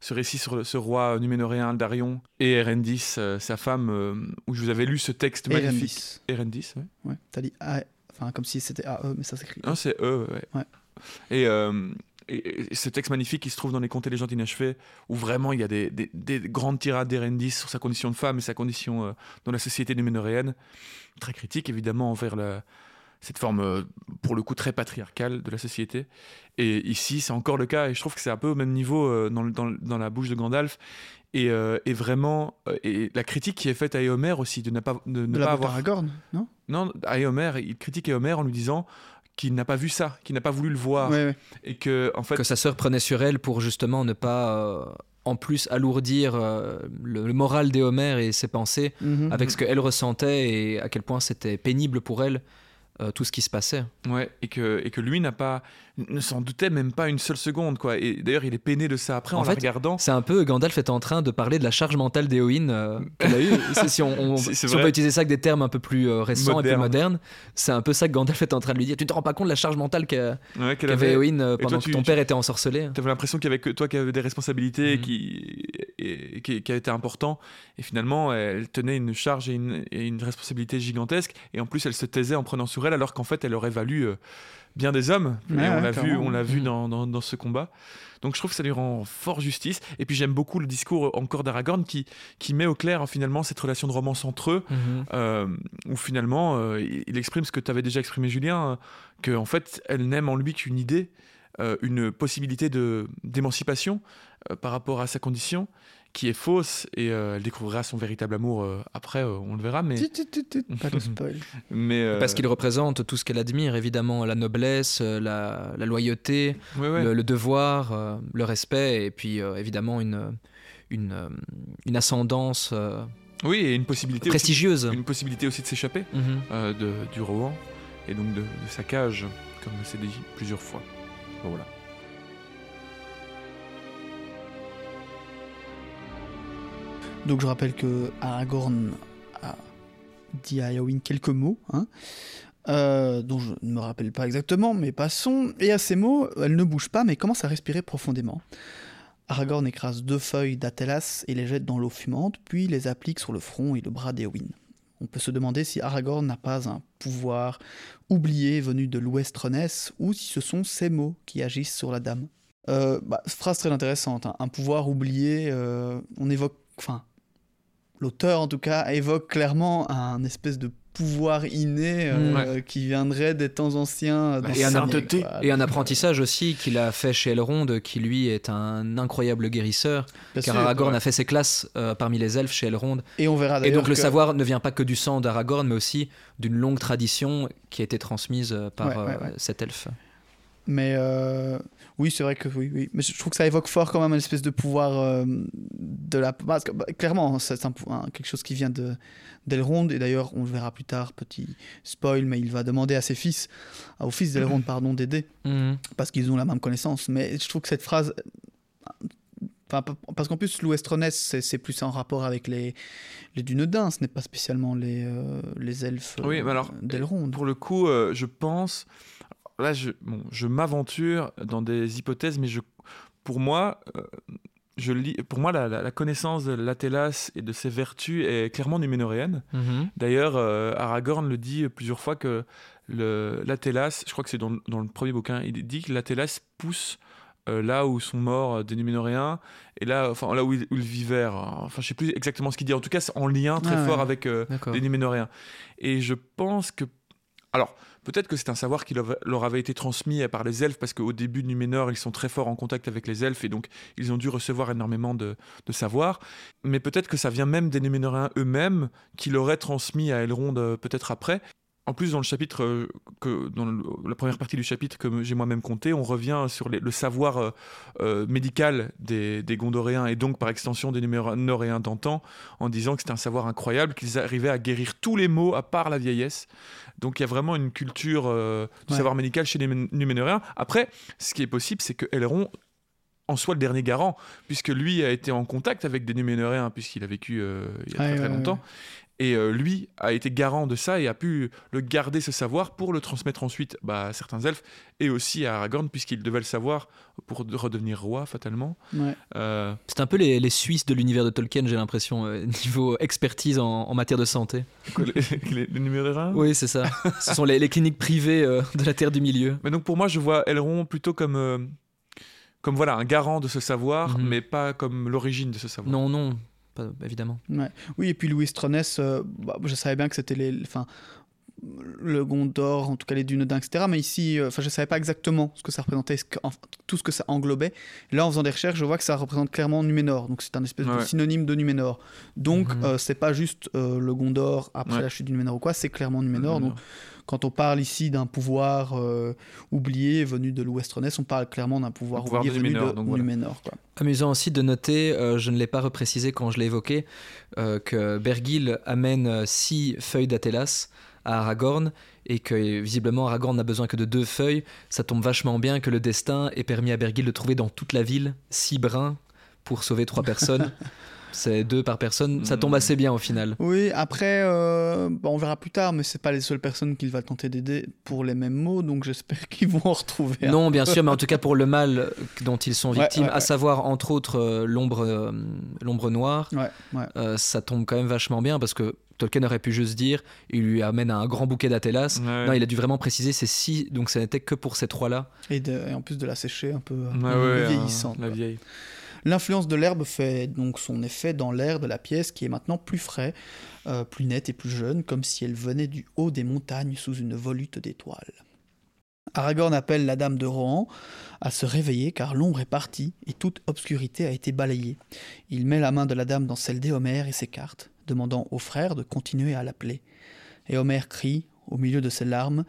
ce récit sur le- ce roi numénoréen Darion et Erendis, euh, sa femme, où je vous avais lu ce texte magnifique. Erendis. Erendis, ouais. Ouais, t'as dit A, enfin comme si c'était AE, mais ça s'écrit. Non, c'est eux, ouais. Ouais. Et, et- et ce texte magnifique qui se trouve dans les Contes et légendes inachevées, où vraiment il y a des, des- des grandes tirades d'Erendis sur sa condition de femme et sa condition dans la société numénoréenne, très critique évidemment envers la- cette forme, euh, pour le coup, très patriarcale de la société. Et ici, c'est encore le cas, et je trouve que c'est un peu au même niveau euh, dans, dans la bouche de Gandalf. Et, euh, et vraiment, euh, et la critique qui est faite à Éomer aussi, de ne pas, de ne pas avoir Aragorn, non? Non, à Éomer, il critique Éomer en lui disant qu'il n'a pas vu ça, qu'il n'a pas voulu le voir. Ouais, ouais. Et que, en fait, que sa sœur prenait sur elle pour justement ne pas, euh, en plus, alourdir euh, le, le moral d'Éomer et ses pensées Mhm. avec ce qu'elle ressentait et à quel point c'était pénible pour elle tout ce qui se passait. ouais, et que, et que lui n'a pas, ne s'en doutait même pas une seule seconde, quoi. Et d'ailleurs, il est peiné de ça après en, En la fait, regardant. C'est un peu Gandalf est en train de parler de la charge mentale d'Éowyn euh, qu'elle a eue. Si on, on- si peut utiliser ça avec des termes un peu plus euh, récents et plus modernes, c'est un peu ça que Gandalf est en train de lui dire. Tu te rends pas compte de la charge mentale qu'a- Ouais, qu'elle qu'avait avait. Éowyn euh, toi, pendant tu- que ton tu- père était ensorcelé T'avais l'impression qu'il y avait que toi qui avais des responsabilités Mhm. qui, et, qui, qui a été important. Et finalement, elle tenait une charge et une, et une responsabilité gigantesque. Et en plus, elle se taisait en prenant sur elle, alors qu'en fait, elle aurait valu euh, bien des hommes. Ouais, on ouais, l'a vu, on l'a vu Mhm. dans, dans, dans ce combat. Donc je trouve que ça lui rend fort justice. Et puis j'aime beaucoup le discours encore d'Aragorn qui, qui met au clair hein, finalement cette relation de romance entre eux. Mhm. euh, où finalement euh, il exprime ce que tu avais déjà exprimé Julien, euh, que en fait elle n'aime en lui qu'une idée, euh, une possibilité de d'émancipation euh, par rapport à sa condition, qui est fausse et euh, elle découvrira son véritable amour euh, après, euh, on le verra. Mais, Pas de spoil. mais euh, Parce qu'il représente tout ce qu'elle admire, évidemment, la noblesse, euh, la, la loyauté, ouais, ouais. le, le devoir, euh, le respect, et puis euh, évidemment une, une, une ascendance euh, oui, et une possibilité, aussi, prestigieuse. une possibilité aussi de s'échapper Mhm. euh, de, du Rohan et donc de, de sa cage, comme c'est dit plusieurs fois. Bon, voilà. Donc je rappelle que Aragorn a dit à Éowyn quelques mots, hein, euh, dont je ne me rappelle pas exactement, mais passons. Et à ces mots, elle ne bouge pas, mais commence à respirer profondément. Aragorn écrase deux feuilles d'Atelas et les jette dans l'eau fumante, puis les applique sur le front et le bras d'Éowyn. On peut se demander si Aragorn n'a pas un pouvoir oublié venu de l'Ouest Ronès, ou si ce sont ces mots qui agissent sur la dame. Euh, bah, phrase très intéressante, hein. un pouvoir oublié, euh, on évoque, enfin, l'auteur en tout cas évoque clairement un espèce de pouvoir inné euh, qui viendrait des temps anciens. dans Et un. Et un apprentissage aussi qu'il a fait chez Elrond, qui lui est un incroyable guérisseur, Bien car sûr. Aragorn a fait ses classes euh, parmi les elfes chez Elrond. Et on verra Et donc le savoir ne vient pas que du sang d'Aragorn, mais aussi d'une longue tradition qui a été transmise euh, par Ouais, euh, cet elfe. Mais oui, c'est vrai que oui, oui. Mais je trouve que ça évoque fort quand même une espèce de pouvoir euh, de la. Parce que, bah, clairement, c'est un, quelque chose qui vient de d'Elrond. Et d'ailleurs, on le verra plus tard, petit spoil, mais il va demander à ses fils, aux fils d'Elrond, pardon, d'aider. Mhm. parce qu'ils ont la même connaissance. Mais je trouve que cette phrase. Enfin, parce qu'en plus, l'Ouest Ronès, c'est plus en rapport avec les, les Dunedins, ce n'est pas spécialement les, euh, les elfes Oui, mais alors, d'Elrond. Pour le coup, euh, je pense. Là, je, bon, je m'aventure dans des hypothèses, mais je, pour moi, euh, je lis, pour moi, la, la- la connaissance de l'Atelas et de ses vertus est clairement numénoréenne. Mhm. D'ailleurs, euh, Aragorn le dit plusieurs fois que l'Atelas, je crois que c'est dans, dans le premier bouquin, il dit que l'Atelas pousse euh, là où sont morts des Numénoréens et là, enfin, là où ils, où ils vivaient. Enfin, je sais plus exactement ce qu'il dit. En tout cas, c'est en lien très Ah ouais. fort avec euh, les Numénoréens. Et je pense que. Alors, peut-être que c'est un savoir qui leur avait été transmis par les elfes, parce qu'au début de Numénor, ils sont très forts en contact avec les elfes, et donc ils ont dû recevoir énormément de, de savoir. Mais peut-être que ça vient même des Numénoréens eux-mêmes, qui l'auraient transmis à Elrond euh, peut-être après. En plus, dans le chapitre, euh, que, dans le- la première partie du chapitre que j'ai moi-même compté, on revient sur les- le savoir euh, euh, médical des, des Gondoréens et donc par extension des Numénoréens d'antan, en disant que c'était un savoir incroyable, qu'ils arrivaient à guérir tous les maux à part la vieillesse. Donc il y a vraiment une culture euh, du Ouais. savoir médical chez les Numé- Numénoréens. Après, ce qui est possible, c'est que Elrond en soit le dernier garant, puisque lui a été en contact avec des Numénoréens, puisqu'il a vécu euh, il y a très, très ouais, longtemps. Et euh, lui a été garant de ça et a pu le garder ce savoir pour le transmettre ensuite bah, à certains elfes et aussi à Aragorn, puisqu'il devait le savoir pour de- redevenir roi fatalement. Ouais. Euh, C'est un peu les, les Suisses de l'univers de Tolkien, j'ai l'impression, euh, niveau expertise en, en matière de santé. quoi, les, les, Oui, c'est ça. Ce sont les, les cliniques privées euh, de la Terre du Milieu. Mais donc pour moi, je vois Elrond plutôt comme, euh, comme voilà, un garant de ce savoir, Mhm. mais pas comme l'origine de ce savoir. Non, non, pas, évidemment. Oui, et puis Louis Tronès, euh, bah, je savais bien que c'était les. Enfin, le Gondor, en tout cas les Dunedins, etc. Mais ici, euh, enfin, je savais pas exactement ce que ça représentait, ce que- tout ce que ça englobait. Là, en faisant des recherches, je vois que ça représente clairement Numénor. Donc, c'est un espèce de synonyme de Numénor. Donc, Mhm. euh, c'est pas juste euh, le Gondor après Ouais. la chute du Numénor ou quoi, c'est clairement Numénor. Numénor. Donc, quand on parle ici d'un pouvoir euh, oublié venu de l'Ouest on parle clairement d'un pouvoir, pouvoir oublié de venu Numénor, de donc voilà. Numénor. Quoi. Amusant aussi de noter, euh, je ne l'ai pas reprécisé quand je l'ai évoqué, euh, que Bergil amène six feuilles d'Atelas à Aragorn et que visiblement Aragorn n'a besoin que de deux feuilles. Ça tombe vachement bien que le destin ait permis à Bergil de trouver dans toute la ville six brins pour sauver trois personnes. C'est deux par personne, ça tombe assez bien au final. Oui, après, euh, bah, on verra plus tard, mais c'est pas les seules personnes qu'il va tenter d'aider pour les mêmes mots, donc j'espère qu'ils vont en retrouver. un. Non, bien sûr, mais en tout cas pour le mal dont ils sont Ouais, victimes, ouais, à ouais. savoir entre autres euh, l'ombre, euh, l'ombre noire, Ouais, ouais. euh, ça tombe quand même vachement bien parce que Tolkien aurait pu juste dire, il lui amène un grand bouquet d'Atelas. Ouais. Non, il a dû vraiment préciser ces six, donc ça n'était que pour ces trois-là. Et, en plus de la sécher un peu, Ouais, ouais, vieillissante. hein, la quoi. vieille. L'influence de l'herbe fait donc son effet dans l'air de la pièce qui est maintenant plus frais, euh, plus net et plus jeune, comme si elle venait du haut des montagnes sous une volute d'étoiles. Aragorn appelle la dame de Rohan à se réveiller car l'ombre est partie et toute obscurité a été balayée. Il met la main de la dame dans celle d'Éomer et s'écarte, demandant au frère de continuer à l'appeler. Éomer crie au milieu de ses larmes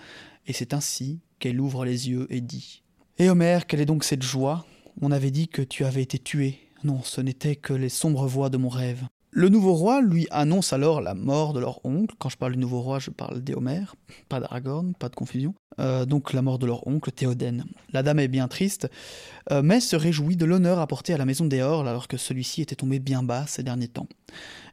et c'est ainsi qu'elle ouvre les yeux et dit Éomer, quelle est donc cette joie? On avait dit que tu avais été tué. Non, ce n'était que les sombres voix de mon rêve. Le nouveau roi lui annonce alors la mort de leur oncle. Quand je parle du nouveau roi, je parle d'Éomer, pas d'Aragorn, pas de confusion. Euh, donc la mort de leur oncle Théoden. La dame est bien triste, euh, mais se réjouit de l'honneur apporté à la maison d'Éorl alors que celui-ci était tombé bien bas ces derniers temps.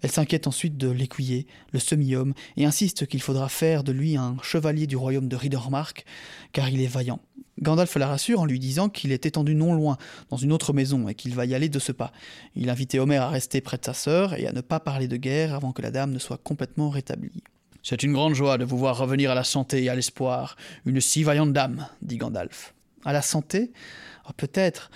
Elle s'inquiète ensuite de l'écuyer, le semi-homme, et insiste qu'il faudra faire de lui un chevalier du royaume de Ridermark, car il est vaillant. Gandalf la rassure en lui disant qu'il est étendu non loin, dans une autre maison, et qu'il va y aller de ce pas. Il invite Homer à rester près de sa sœur et à ne pas parler de guerre avant que la dame ne soit complètement rétablie. C'est une grande joie de vous voir revenir à la santé et à l'espoir, une si vaillante dame, dit Gandalf. À la santé? Oh, Peut-être,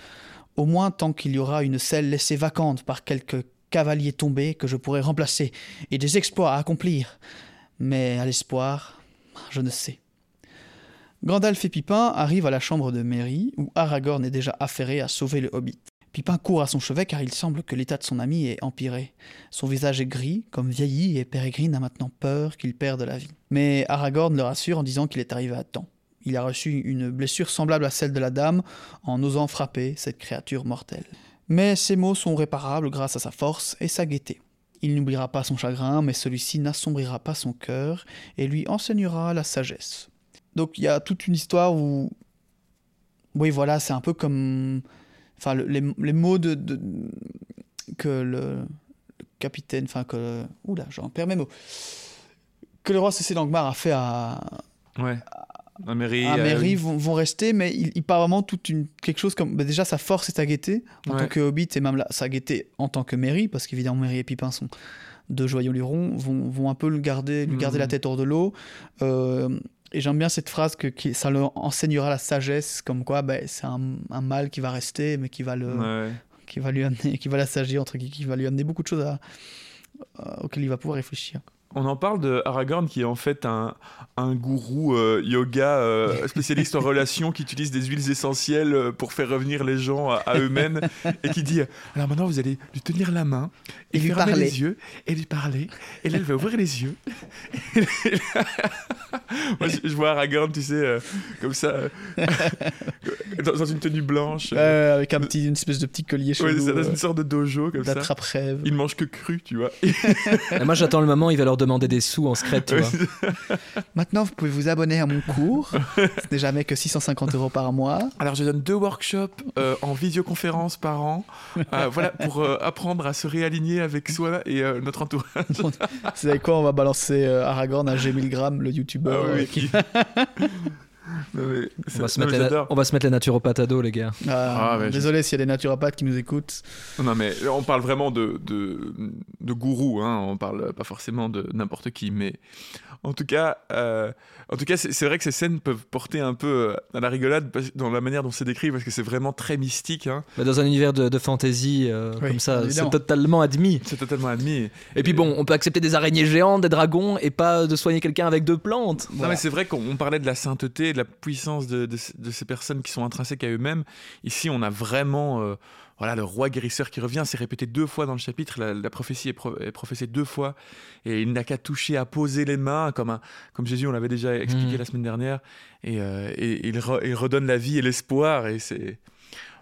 au moins tant qu'il y aura une selle laissée vacante par quelque cavalier tombé que je pourrai remplacer, et des exploits à accomplir. Mais à l'espoir, je ne sais. Gandalf et Pipin arrivent à la chambre de Merry, où Aragorn est déjà affairé à sauver le hobbit. Pipin court à son chevet car il semble que l'état de son ami est empiré. Son visage est gris, comme vieilli, et Pérégrine a maintenant peur qu'il perde la vie. Mais Aragorn le rassure en disant qu'il est arrivé à temps. Il a reçu une blessure semblable à celle de la dame en osant frapper cette créature mortelle. Mais ces mots sont réparables grâce à sa force et sa gaieté. Il n'oubliera pas son chagrin, mais celui-ci n'assombrira pas son cœur et lui enseignera la sagesse. Donc il y a toute une histoire où, oui voilà, c'est un peu comme, enfin les, les, mots de, que le, capitaine, enfin que, oula, j'en perds mes mots, que le roi Cécile Langmar a fait à, ouais. à Mairie, à Mairie vont, vont, rester, mais il, il parle vraiment toute une quelque chose comme bah déjà sa force et sa gaieté en Ouais. tant que hobbit et même la, sa gaieté en tant que Mairie, parce qu'évidemment Mairie et Pipin sont deux joyaux lurons, vont, vont un peu le garder, lui garder Mhm. la tête hors de l'eau. Euh, et j'aime bien cette phrase que qui- ça leur enseignera la sagesse, comme quoi bah, c'est un, un mal qui va rester, mais qui va le, Ouais. qui va lui amener, qui va l'assagir entre guillemets, qui va lui amener beaucoup de choses à, à- auxquelles il va pouvoir réfléchir. On en parle de Aragorn qui est en fait un, un gourou euh, yoga euh, spécialiste en relations qui utilise des huiles essentielles euh, pour faire revenir les gens à, à eux-mêmes et qui dit alors maintenant vous allez lui tenir la main et, Et lui fermer parler. les yeux et lui parler et là elle va ouvrir les yeux. Moi je, vois Aragorn tu sais euh, comme ça euh, dans, dans une tenue blanche. euh, Euh, avec un petit, une espèce de petit collier chez ouais, dans une sorte de dojo comme ça. d'attrape-rêve. Il mange que cru tu vois. Et moi, j'attends le moment où il va leur demander des sous en secret, tu Ouais, vois. Maintenant, vous pouvez vous abonner à mon cours. Ce n'est jamais que 650 euros par mois. Alors, je donne deux workshops euh, en visioconférence par an, euh, voilà, pour euh, apprendre à se réaligner avec soi et euh, notre entourage. Vous savez quoi On va balancer euh, Aragorn à G. Milgram, le youtubeur. Ah oui, qui- mais On va, se non, mettre mais les, j'adore. on va se mettre les naturopathes à dos, les gars. Ah, Ah, ouais, désolé s'il y a des naturopathes qui nous écoutent. Non, mais on parle vraiment de, de, de gourou, hein, on parle pas forcément de n'importe qui, mais en tout cas, euh, en tout cas c'est vrai que ces scènes peuvent porter un peu euh, à la rigolade dans la manière dont c'est décrit, parce que c'est vraiment très mystique. hein. Bah, Dans un univers de, de fantasy euh, Oui, comme ça, c'est totalement admis. C'est totalement admis. Et puis bon, on peut accepter des araignées géantes, des dragons, et pas de soigner quelqu'un avec deux plantes. Non, mais c'est vrai qu'on on parlait de la sainteté, de la puissance de, de- de ces personnes qui sont intrinsèques à eux-mêmes. Ici, on a vraiment euh, voilà, le roi guérisseur qui revient. C'est répété deux fois dans le chapitre. La, la prophétie est, pro- est professée deux fois. Et il n'a qu'à toucher, à poser les mains, comme, un, comme Jésus, on l'avait déjà expliqué Mhm. la semaine dernière. Et, euh, et il, re- il redonne la vie et l'espoir. Et c'est.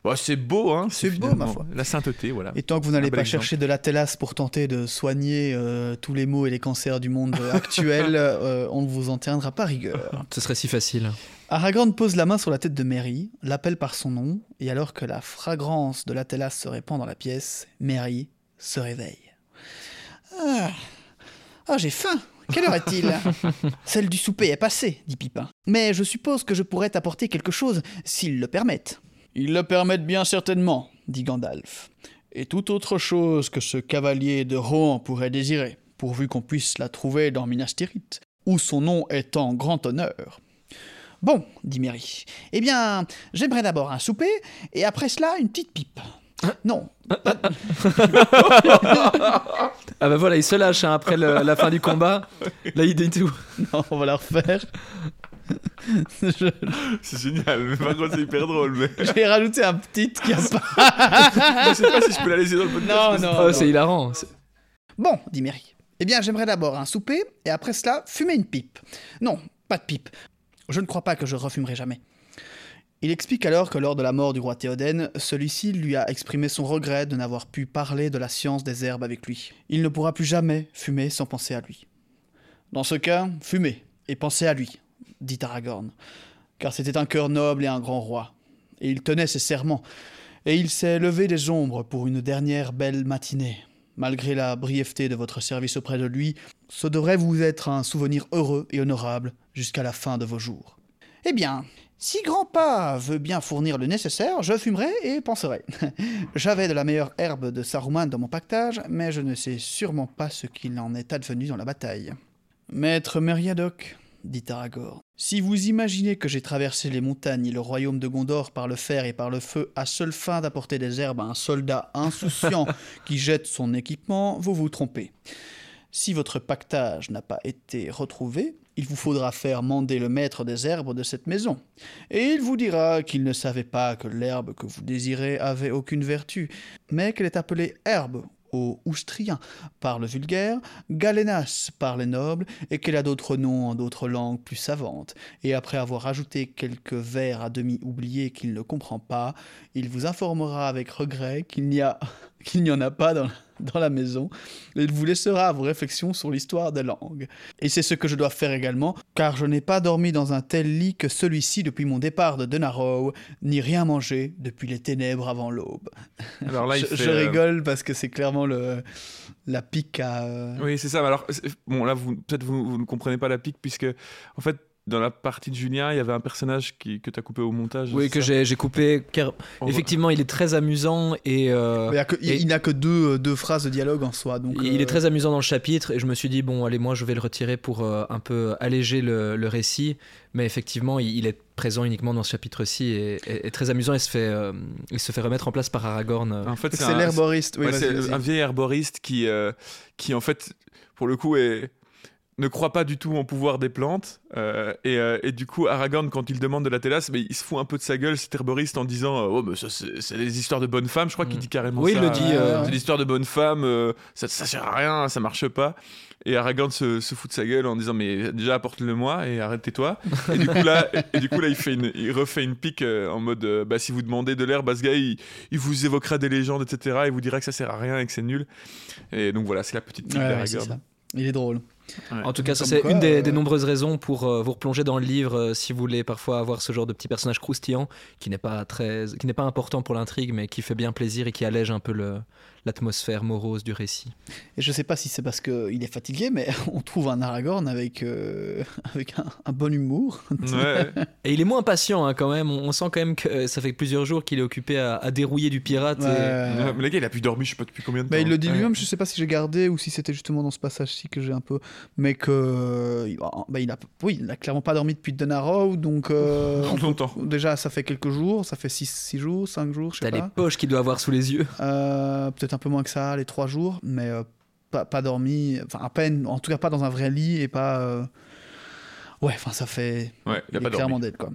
Bah, c'est beau, hein C'est beau, ma foi. La sainteté, voilà. Et tant que vous n'allez pas exemple. chercher de la télasse pour tenter de soigner euh, tous les maux et les cancers du monde actuel, euh, on ne vous en tiendra pas rigueur. Ce serait si facile. Aragorn pose la main sur la tête de Mary, l'appelle par son nom, et alors que la fragrance de la télasse se répand dans la pièce, Mary se réveille. Ah, Ah, j'ai faim. Quelle heure est-il? Celle du souper est passée, dit Pipin. Mais je suppose que je pourrais t'apporter quelque chose, s'ils le permettent. Ils le permettent bien certainement, dit Gandalf. Et toute autre chose que ce cavalier de Rohan pourrait désirer, pourvu qu'on puisse la trouver dans Minas Tirith, où son nom est en grand honneur. Bon, dit Mary. Eh bien, j'aimerais d'abord un souper, et après cela, une petite pipe. Non, Ah bah voilà, il se lâche hein, après le- la fin du combat. Là, il dit tout. non, on va la refaire. Je- C'est génial, mais par contre c'est hyper drôle. Mais J'ai rajouté un petit qui a pas. je sais pas si je peux la laisser dans le podcast. Non, non. Oh, c'est hilarant. Bon, dit Mary. Eh bien, j'aimerais d'abord un souper et après cela, fumer une pipe. Non, pas de pipe. Je ne crois pas que je refumerai jamais. Il explique alors que lors de la mort du roi Théoden, celui-ci lui a exprimé son regret de n'avoir pu parler de la science des herbes avec lui. Il ne pourra plus jamais fumer sans penser à lui. Dans ce cas, fumez et pensez à lui, dit Aragorn, car c'était un cœur noble et un grand roi. Et il tenait ses serments, et il s'est levé des ombres pour une dernière belle matinée. Malgré la brièveté de votre service auprès de lui, ce devrait vous être un souvenir heureux et honorable jusqu'à la fin de vos jours. Eh bien, si Grandpa veut bien fournir le nécessaire, je fumerai et penserai. J'avais de la meilleure herbe de Saruman dans mon pactage, mais je ne sais sûrement pas ce qu'il en est advenu dans la bataille. Maître Meriadoc, dit Aragorn, si vous imaginez que j'ai traversé les montagnes et le royaume de Gondor par le fer et par le feu à seule fin d'apporter des herbes à un soldat insouciant qui jette son équipement, vous vous trompez. Si votre pactage n'a pas été retrouvé, il vous faudra faire mander le maître des herbes de cette maison. Et il vous dira qu'il ne savait pas que l'herbe que vous désirez avait aucune vertu, mais qu'elle est appelée herbe au oustrien par le vulgaire, galénas par les nobles, et qu'elle a d'autres noms en d'autres langues plus savantes. Et après avoir ajouté quelques vers à demi oubliés qu'il ne comprend pas, il vous informera avec regret qu'il n'y a qu'il n'y en a pas dans, dans la maison, et il vous laissera à vos réflexions sur l'histoire des langues. Et c'est ce que je dois faire également, car je n'ai pas dormi dans un tel lit que celui-ci depuis mon départ de Denarrow, ni rien mangé depuis les ténèbres avant l'aube. Alors là, il je, fait, je euh, rigole parce que c'est clairement le, la pique à... euh, Oui, c'est ça. Alors, bon, là, vous, peut-être vous, vous ne comprenez pas la pique, puisque, en fait, dans la partie de Julien, il y avait un personnage qui, que tu as coupé au montage. Oui, que j'ai coupé. car Effectivement, il est très amusant et. euh, Il que- et- n'a que deux, euh, deux phrases de dialogue en soi. Donc, Il euh, est très amusant dans le chapitre et je me suis dit, bon, allez, moi je vais le retirer pour euh, un peu alléger le, le récit. Mais effectivement, il, il est présent uniquement dans ce chapitre-ci et, et- et très amusant. Il se, fait, euh, il se fait remettre en place par Aragorn. euh. En fait, C'est un- l'herboriste. Oui, Ouais, c'est un vieil herboriste qui, euh, qui, en fait, pour le coup, est ne croit pas du tout en pouvoir des plantes euh, et, euh, et du coup Aragorn quand il demande de la télasse mais il se fout un peu de sa gueule cet herboriste en disant euh, oh mais ça c'est des histoires de bonnes femmes je crois qu'il Mm. dit carrément Oui, ça il le dit, euh, euh, c'est des histoires de bonnes femmes euh, ça, ça sert à rien ça marche pas et Aragorn se, se fout de sa gueule en disant mais déjà apporte-le moi et arrêtez-toi et du coup là et du coup là il fait une, il refait une pique euh, en mode euh, bah si vous demandez de l'herbe à ce gars il, il vous évoquera des légendes etc il vous dira que ça sert à rien et que c'est nul et donc voilà c'est la petite pique Ouais, d'Aragorn. Il est drôle. En tout cas, ça c'est une des, euh, des nombreuses raisons pour euh, vous replonger dans le livre euh, si vous voulez parfois avoir ce genre de petit personnage croustillant qui n'est pas très, qui n'est pas important pour l'intrigue, mais qui fait bien plaisir et qui allège un peu le- l'atmosphère morose du récit. Et je sais pas si c'est parce qu'il est fatigué, mais on trouve un Aragorn avec, euh, avec un, un bon humour. ouais Et il est moins patient hein, quand même. On, on sent quand même que ça fait plusieurs jours qu'il est occupé à, à dérouiller du pirate. et- Ouais. Ouais, mais le gars, il a plus dormi, je sais pas depuis combien de temps. Bah, il le dit Ouais. lui-même, je sais pas si j'ai gardé ou si c'était justement dans ce passage-ci que j'ai un peu. Mais que. il- bah, il a, oui, il a clairement pas dormi depuis Denarrow, donc. euh, longtemps. déjà, ça fait quelques jours, ça fait 6 jours, 5 jours, je sais T'as les pas. poches qu'il doit avoir sous les yeux. Euh, Peut-être un peu moins que ça, les 3 jours, mais euh, pas, pas dormi, enfin à peine, en tout cas pas dans un vrai lit et pas. euh, Ouais, enfin ça fait. Ouais, il a pas est clairement dead, quoi.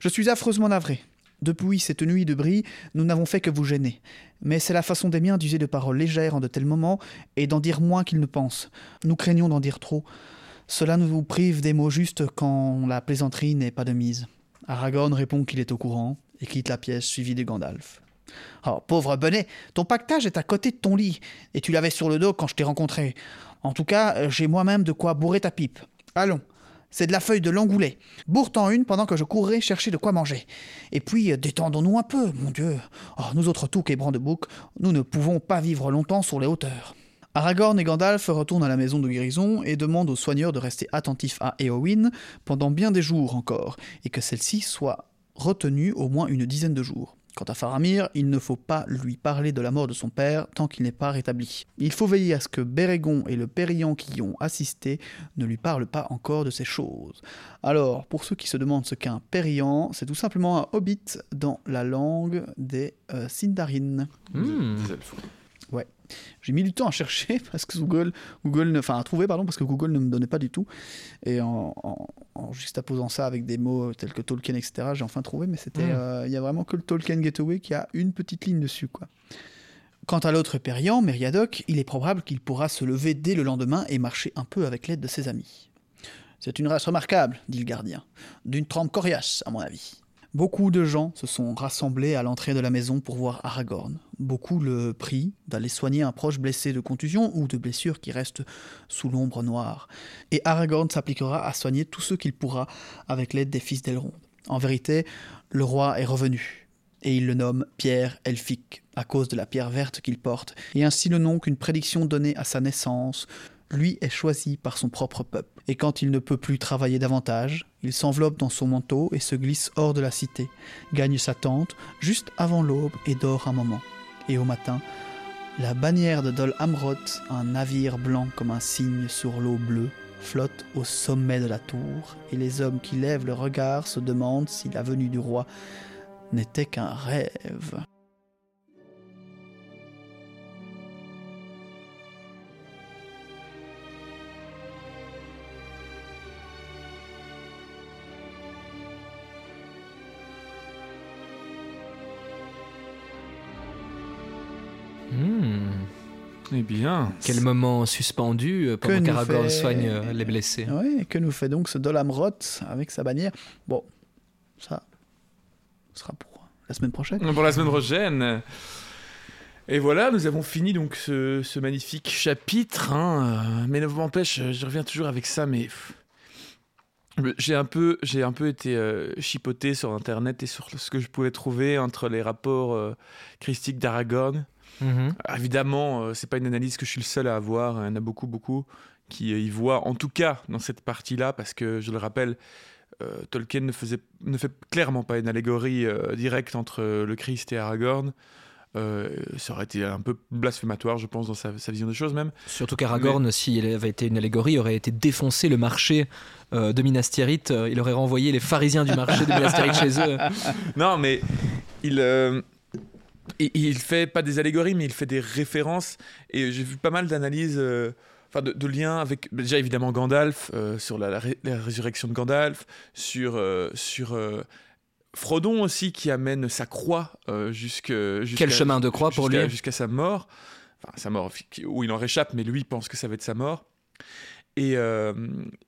Je suis affreusement navré. Depuis cette nuit de bris, nous n'avons fait que vous gêner. Mais c'est la façon des miens d'user de paroles légères en de tels moments et d'en dire moins qu'ils ne pensent. Nous craignons d'en dire trop. Cela nous prive des mots justes quand la plaisanterie n'est pas de mise. Aragorn répond qu'il est au courant et quitte la pièce suivi de Gandalf. Oh, pauvre Bonnet, ton pactage est à côté de ton lit et tu l'avais sur le dos quand je t'ai rencontré. En tout cas, euh, j'ai moi-même de quoi bourrer ta pipe. Allons, c'est de la feuille de l'angoulet. Bourre-t'en une pendant que je courrai chercher de quoi manger. Et puis, euh, détendons-nous un peu, mon Dieu. Oh, nous autres toucs et brandeboucs, nous ne pouvons pas vivre longtemps sur les hauteurs. Aragorn et Gandalf retournent à la maison de guérison et demandent aux soigneurs de rester attentifs à Éowyn pendant bien des jours encore, et que celle-ci soit retenue au moins une dizaine de jours. Quant à Faramir, il ne faut pas lui parler de la mort de son père tant qu'il n'est pas rétabli. Il faut veiller à ce que Bérégon et le Périllon qui y ont assisté ne lui parlent pas encore de ces choses. Alors, pour ceux qui se demandent ce qu'est un Périllon, c'est tout simplement un hobbit dans la langue des euh, Sindarin. Hmm. Des elfes. J'ai mis du temps à chercher parce que Google, Google ne- enfin à trouver pardon parce que Google ne me donnait pas du tout. Et en, en, en juxtaposant ça avec des mots tels que Tolkien, etc., j'ai enfin trouvé. Mais c'était, Mm. euh, il y a vraiment que le Tolkien Gateway qui a une petite ligne dessus, quoi. Quant à l'autre périant, Meriadoc, il est probable qu'il pourra se lever dès le lendemain et marcher un peu avec l'aide de ses amis. C'est une race remarquable, dit le gardien, d'une trempe coriace, à mon avis. Beaucoup de gens se sont rassemblés à l'entrée de la maison pour voir Aragorn. Beaucoup le prient d'aller soigner un proche blessé de contusion ou de blessure qui reste sous l'ombre noire. Et Aragorn s'appliquera à soigner tous ceux qu'il pourra avec l'aide des fils d'Elrond. En vérité, le roi est revenu, et il le nomme Pierre Elphique, à cause de la pierre verte qu'il porte, et ainsi le nom qu'une prédiction donnée à sa naissance lui est choisi par son propre peuple. Et quand il ne peut plus travailler davantage, il s'enveloppe dans son manteau et se glisse hors de la cité, gagne sa tente juste avant l'aube et dort un moment. Et au matin, la bannière de Dol Amroth, un navire blanc comme un cygne sur l'eau bleue, flotte au sommet de la tour, et les hommes qui lèvent le regard se demandent si la venue du roi n'était qu'un rêve. Eh bien. Quel moment suspendu euh, pendant nous qu'Aragorn fait- soigne euh, les blessés. Que nous fait donc ce Dol Amroth avec sa bannière Bon, ça sera pour la semaine prochaine. Pour la semaine prochaine. Et voilà, nous avons fini donc ce, ce magnifique chapitre. hein, Mais ne m'empêche, euh, je reviens toujours avec ça, mais j'ai un peu, j'ai un peu été euh, chipoté sur Internet et sur ce que je pouvais trouver entre les rapports euh, christiques d'Aragorn. Mhm. Évidemment, euh, c'est pas une analyse que je suis le seul à avoir. Il y en a beaucoup, beaucoup qui euh, y voient, en tout cas dans cette partie-là, parce que je le rappelle, euh, Tolkien ne, faisait, ne fait clairement pas une allégorie euh, directe entre le Christ et Aragorn. Euh, ça aurait été un peu blasphématoire, je pense, dans sa, sa vision des choses même. Surtout qu'Aragorn, s'il avait été une allégorie, aurait été défoncé le marché euh, de Minas Tirith. Il aurait renvoyé les pharisiens du marché de Minas Tirith chez eux. Non, mais il, euh, il, il fait pas des allégories, mais il fait des références. Et j'ai vu pas mal d'analyses, euh, enfin de, de liens avec déjà évidemment Gandalf euh, sur la, la ré- la résurrection de Gandalf, sur euh, sur euh, Frodon aussi qui amène sa croix jusqu'à- Quel chemin de croix pour lui? jusqu'à sa mort, enfin sa mort où il en réchappe, mais lui pense que ça va être sa mort. Et, euh,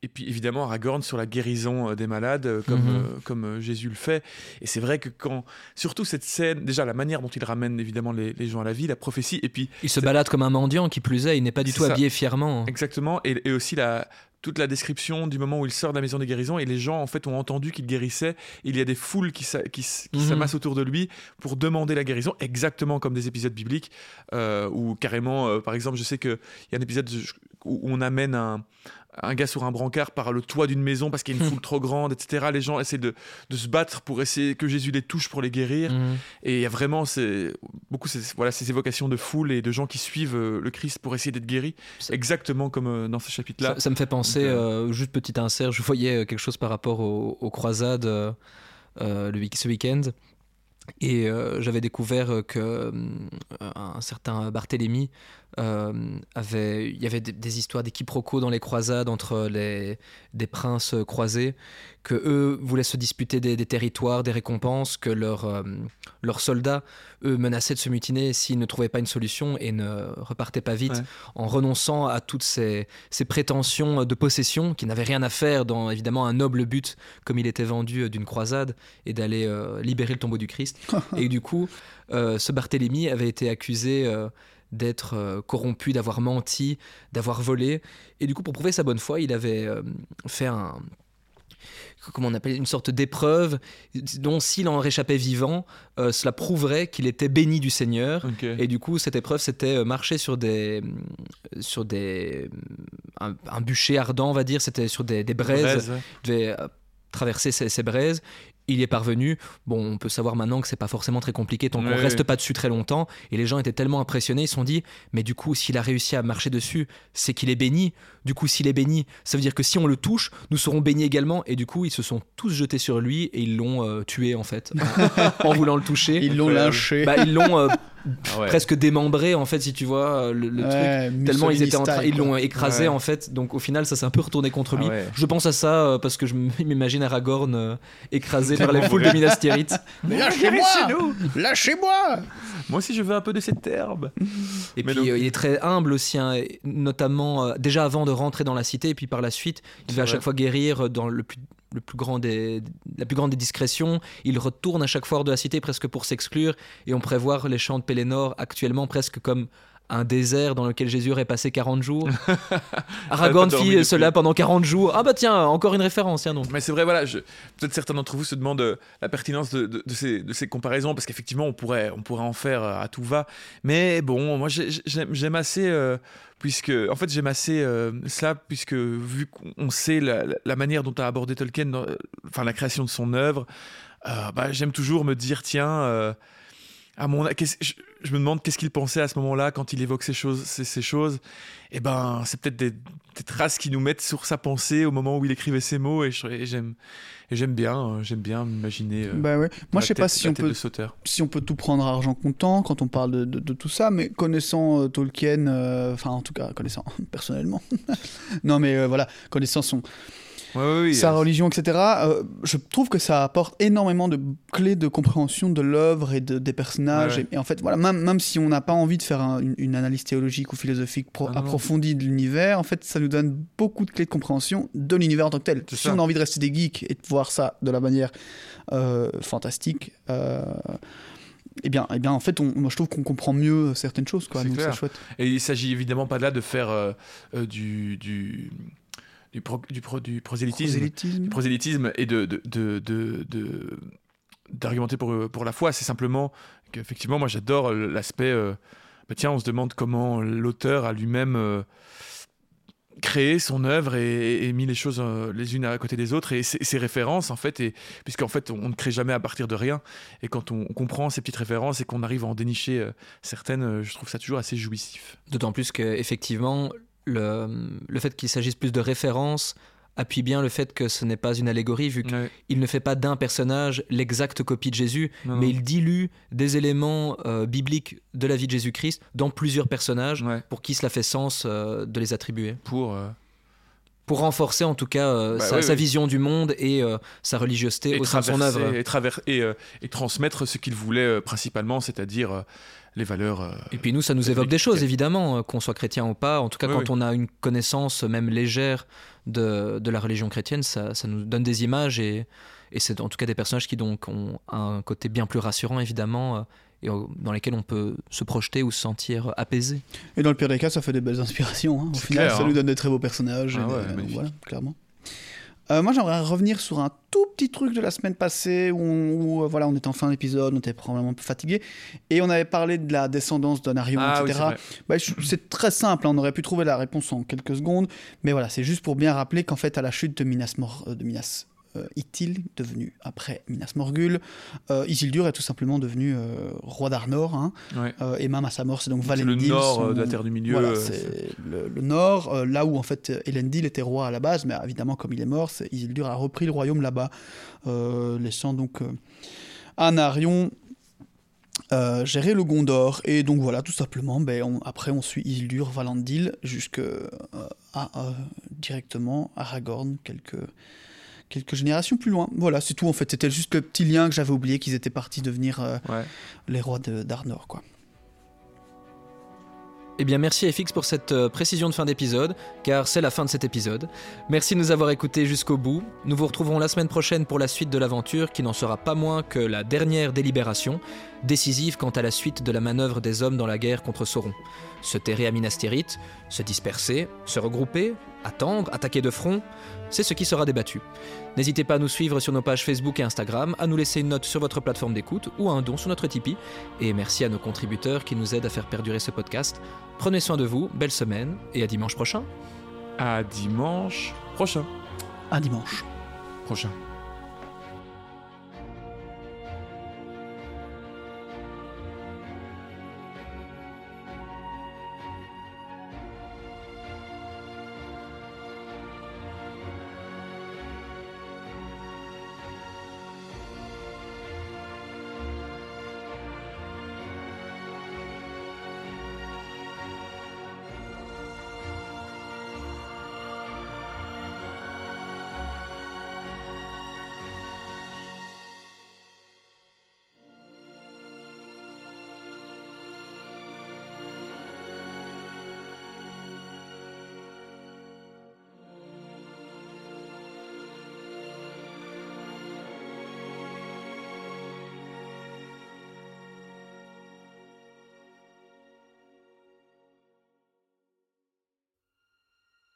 et puis évidemment Aragorn sur la guérison euh, des malades, euh, comme, Mhm. euh, comme Jésus le fait. Et c'est vrai que quand, surtout cette scène, déjà la manière dont il ramène évidemment les, les gens à la vie, la prophétie, et puis Il se balade comme un mendiant, qui plus est, il n'est pas du tout ça. habillé fièrement. exactement, et, et aussi la, toute la description du moment où il sort de la maison des guérisons, et les gens en fait ont entendu qu'il guérissait. Il y a des foules qui, Mhm. s'amassent autour de lui pour demander la guérison, exactement comme des épisodes bibliques, euh, où carrément, euh, par exemple, je sais qu'il y a un épisode où on amène un, un gars sur un brancard par le toit d'une maison parce qu'il y a une foule trop grande, etc. Les gens essaient de, de se battre pour essayer que Jésus les touche pour les guérir. Mhm. Et il y a vraiment ces, beaucoup ces, voilà, ces évocations de foule et de gens qui suivent euh, le Christ pour essayer d'être guéris, exactement comme euh, dans ce chapitre-là. Ça, ça me fait penser, Donc, euh, juste petit insert, je voyais quelque chose par rapport aux, aux croisades euh, le ce week-end. Et euh, j'avais découvert que un certain Barthélemy euh, avait, il y avait des, des histoires des quiproquos dans les croisades entre les, des princes croisés, que eux voulaient se disputer des, des territoires, des récompenses, que leurs euh, leurs soldats, eux, menaçaient de se mutiner s'ils ne trouvaient pas une solution et ne repartaient pas vite Ouais. en renonçant à toutes ces, ces prétentions de possession qui n'avaient rien à faire dans évidemment un noble but comme il était vendu euh, d'une croisade et d'aller euh, libérer le tombeau du Christ. et du coup, ce Barthélemy avait été accusé d'être euh, corrompu, d'avoir menti, d'avoir volé. Et du coup, pour prouver sa bonne foi, il avait euh, fait un comment on appelle une sorte d'épreuve dont s'il en réchappait vivant, euh, cela prouverait qu'il était béni du Seigneur et du coup, cette épreuve, c'était marcher sur des, sur des, un, un bûcher ardent, on va dire. C'était sur des, des braises. Braise, ouais. Il devait traverser ces, ces braises. Il y est parvenu. Bon, on peut savoir maintenant que c'est pas forcément très compliqué tant qu'on reste pas dessus très longtemps. Et les gens étaient tellement impressionnés, ils se sont dit, mais du coup, s'il a réussi à marcher dessus, c'est qu'il est béni. Du coup, s'il est béni, ça veut dire que si on le touche, nous serons bénis également. Et du coup, ils se sont tous jetés sur lui et ils l'ont euh, tué en fait, en, voulant le toucher. Ils l'ont lynché. Bah, ils l'ont euh, Ah ouais. presque démembré en fait si tu vois le, le truc tellement ils étaient en train, ils l'ont écrasé Ouais. en fait donc au final ça s'est un peu retourné contre Ah lui ouais. je pense à ça euh, parce que je m'imagine Aragorn euh, écrasé par les foules de Minas Tirith lâchez-moi Lâchez-moi Moi aussi, je veux un peu de cette herbe. Et Mais puis donc- euh, il est très humble aussi, hein, et notamment euh, déjà avant de rentrer dans la cité, et puis par la suite, il va à chaque fois guérir dans le plus, le plus grand des, la plus grande des discrétions. Il retourne à chaque fois hors de la cité presque pour s'exclure, et on prévoit les champs de Pélénor actuellement presque comme un désert dans lequel Jésus aurait passé 40 jours. Aragorn fit cela pendant 40 jours. Ah bah tiens, encore une référence, tiens donc. Mais c'est vrai, voilà, je- peut-être certains d'entre vous se demandent euh, la pertinence de, de- de ces, de ces comparaisons, parce qu'effectivement, on pourrait, on pourrait en faire euh, à tout va. Mais bon, moi, j'ai- j'aime j'aime assez, euh, puisque, en fait, j'aime assez euh, ça, puisque vu qu'on sait la, manière dont a abordé Tolkien, enfin, la création de son œuvre, euh, bah, j'aime toujours me dire, tiens, euh, à mon, je, je me demande qu'est-ce qu'il pensait à ce moment-là quand il évoque ces choses, ces, ces choses. Et ben, c'est peut-être des, des traces qui nous mettent sur sa pensée au moment où il écrivait ces mots, et j'aime, j'aime bien, euh, j'aime bien m'imaginer. euh, Bah ouais. Moi, je sais pas si on peut si on peut tout prendre à argent comptant quand on parle de, de- de tout ça, mais connaissant euh, Tolkien, euh, enfin en tout cas connaissant personnellement, non mais voilà, connaissant son, Ouais, ouais, oui, sa euh, religion, etc., euh, je trouve que ça apporte énormément de clés de compréhension de l'œuvre et de, des personnages. Et, et en fait, voilà, même, même si on n'a pas envie de faire un- une, une analyse théologique ou philosophique pro- Ah, approfondie de l'univers, en fait, ça nous donne beaucoup de clés de compréhension de l'univers en tant que tel. Si ça. on a envie de rester des geeks et de voir ça de la manière euh, fantastique, euh, eh bien, eh bien, en fait, on, moi, je trouve qu'on comprend mieux certaines choses, quoi. C'est Donc, clair. c'est chouette. Et il s'agit évidemment pas là de faire euh, euh, du, du, du, pro- du, pro- du prosélytisme. Prosélytisme. du prosélytisme et de, de, de, de- de- d'argumenter pour, pour la foi. C'est simplement qu'effectivement, moi j'adore l'aspect. euh, bah tiens, on se demande comment l'auteur a lui-même euh, créé son œuvre et, et mis les choses euh, les unes à côté des autres et ses, ses références en fait et puisqu'en fait on ne crée jamais à partir de rien et quand on, on comprend ces petites références et qu'on arrive à en dénicher euh, certaines euh, je trouve ça toujours assez jouissif D'autant plus qu'effectivement, le, le fait qu'il s'agisse plus de références appuie bien le fait que ce n'est pas une allégorie, vu qu'il ne fait pas d'un personnage l'exacte copie de Jésus, Non, mais non. il dilue des éléments euh, bibliques de la vie de Jésus-Christ dans plusieurs personnages Ouais. pour qui cela fait sens euh, de les attribuer. pour euh, Pour renforcer en tout cas Bah sa, oui, sa oui. vision du monde et sa religiosité et au sein de son œuvre. et, traver- et, et transmettre ce qu'il voulait principalement c'est-à-dire les valeurs euh, Et puis nous, ça nous évoque des choses, évidemment, euh, qu'on soit chrétien ou pas. En tout cas, Oui, quand oui. on a une connaissance même légère de, de la religion chrétienne, ça, ça nous donne des images et, et c'est en tout cas des personnages qui donc ont un côté bien plus rassurant, évidemment, euh, et dans lesquels on peut se projeter ou se sentir apaisé. Et dans le pire des cas, ça fait des belles inspirations. hein. Au final, clair, ça hein. nous donne des très beaux personnages. Ah et ouais, des- magnifique. voilà, clairement. Euh, moi, j'aimerais revenir sur un tout petit truc de la semaine passée où, on, où, euh, voilà, on était en fin d'épisode, on était probablement un peu fatigué, et on avait parlé de la descendance d'Anarion, ah oui, etc. c'est. Bah, c'est très simple, hein, on aurait pu trouver la réponse en quelques secondes, mais voilà, c'est juste pour bien rappeler qu'en fait, à la chute de Minas, Mor- euh, de Minas euh, Ithil, devenu après Minas Morgul, euh, Isildur est tout simplement devenu euh, roi d'Arnor, hein, Ouais. euh, et même à sa mort, c'est donc C'est le Valendil. nord son- euh, de la Terre du Milieu. voilà, euh, c'est le, le nord, euh, là où en fait Elendil était roi à la base, mais évidemment comme il est mort, Isildur a repris le royaume là-bas, euh, laissant donc euh, Anarion euh, gérer le Gondor. Et donc voilà, tout simplement, ben, on- après on suit Isildur, Valandil, jusque euh, à euh, directement Aragorn, quelques quelques générations plus loin. Voilà, c'est tout en fait. C'était juste le petit lien que j'avais oublié qu'ils étaient partis devenir euh, ouais. les rois de- d'Arnor, quoi. Eh bien, merci FX pour cette euh, précision de fin d'épisode, car c'est la fin de cet épisode. Merci de nous avoir écoutés jusqu'au bout. Nous vous retrouverons la semaine prochaine pour la suite de l'aventure, qui n'en sera pas moins que la dernière délibération, décisive quant à la suite de la manœuvre des hommes dans la guerre contre Sauron. Se terrer à Minas Tirith, se disperser, se regrouper, attendre, attaquer de front, c'est ce qui sera débattu. N'hésitez pas à nous suivre sur nos pages Facebook et Instagram, à nous laisser une note sur votre plateforme d'écoute ou un don sur notre Tipeee. Et merci à nos contributeurs qui nous aident à faire perdurer ce podcast. Prenez soin de vous, belle semaine et à dimanche prochain. À dimanche prochain. À dimanche. Prochain.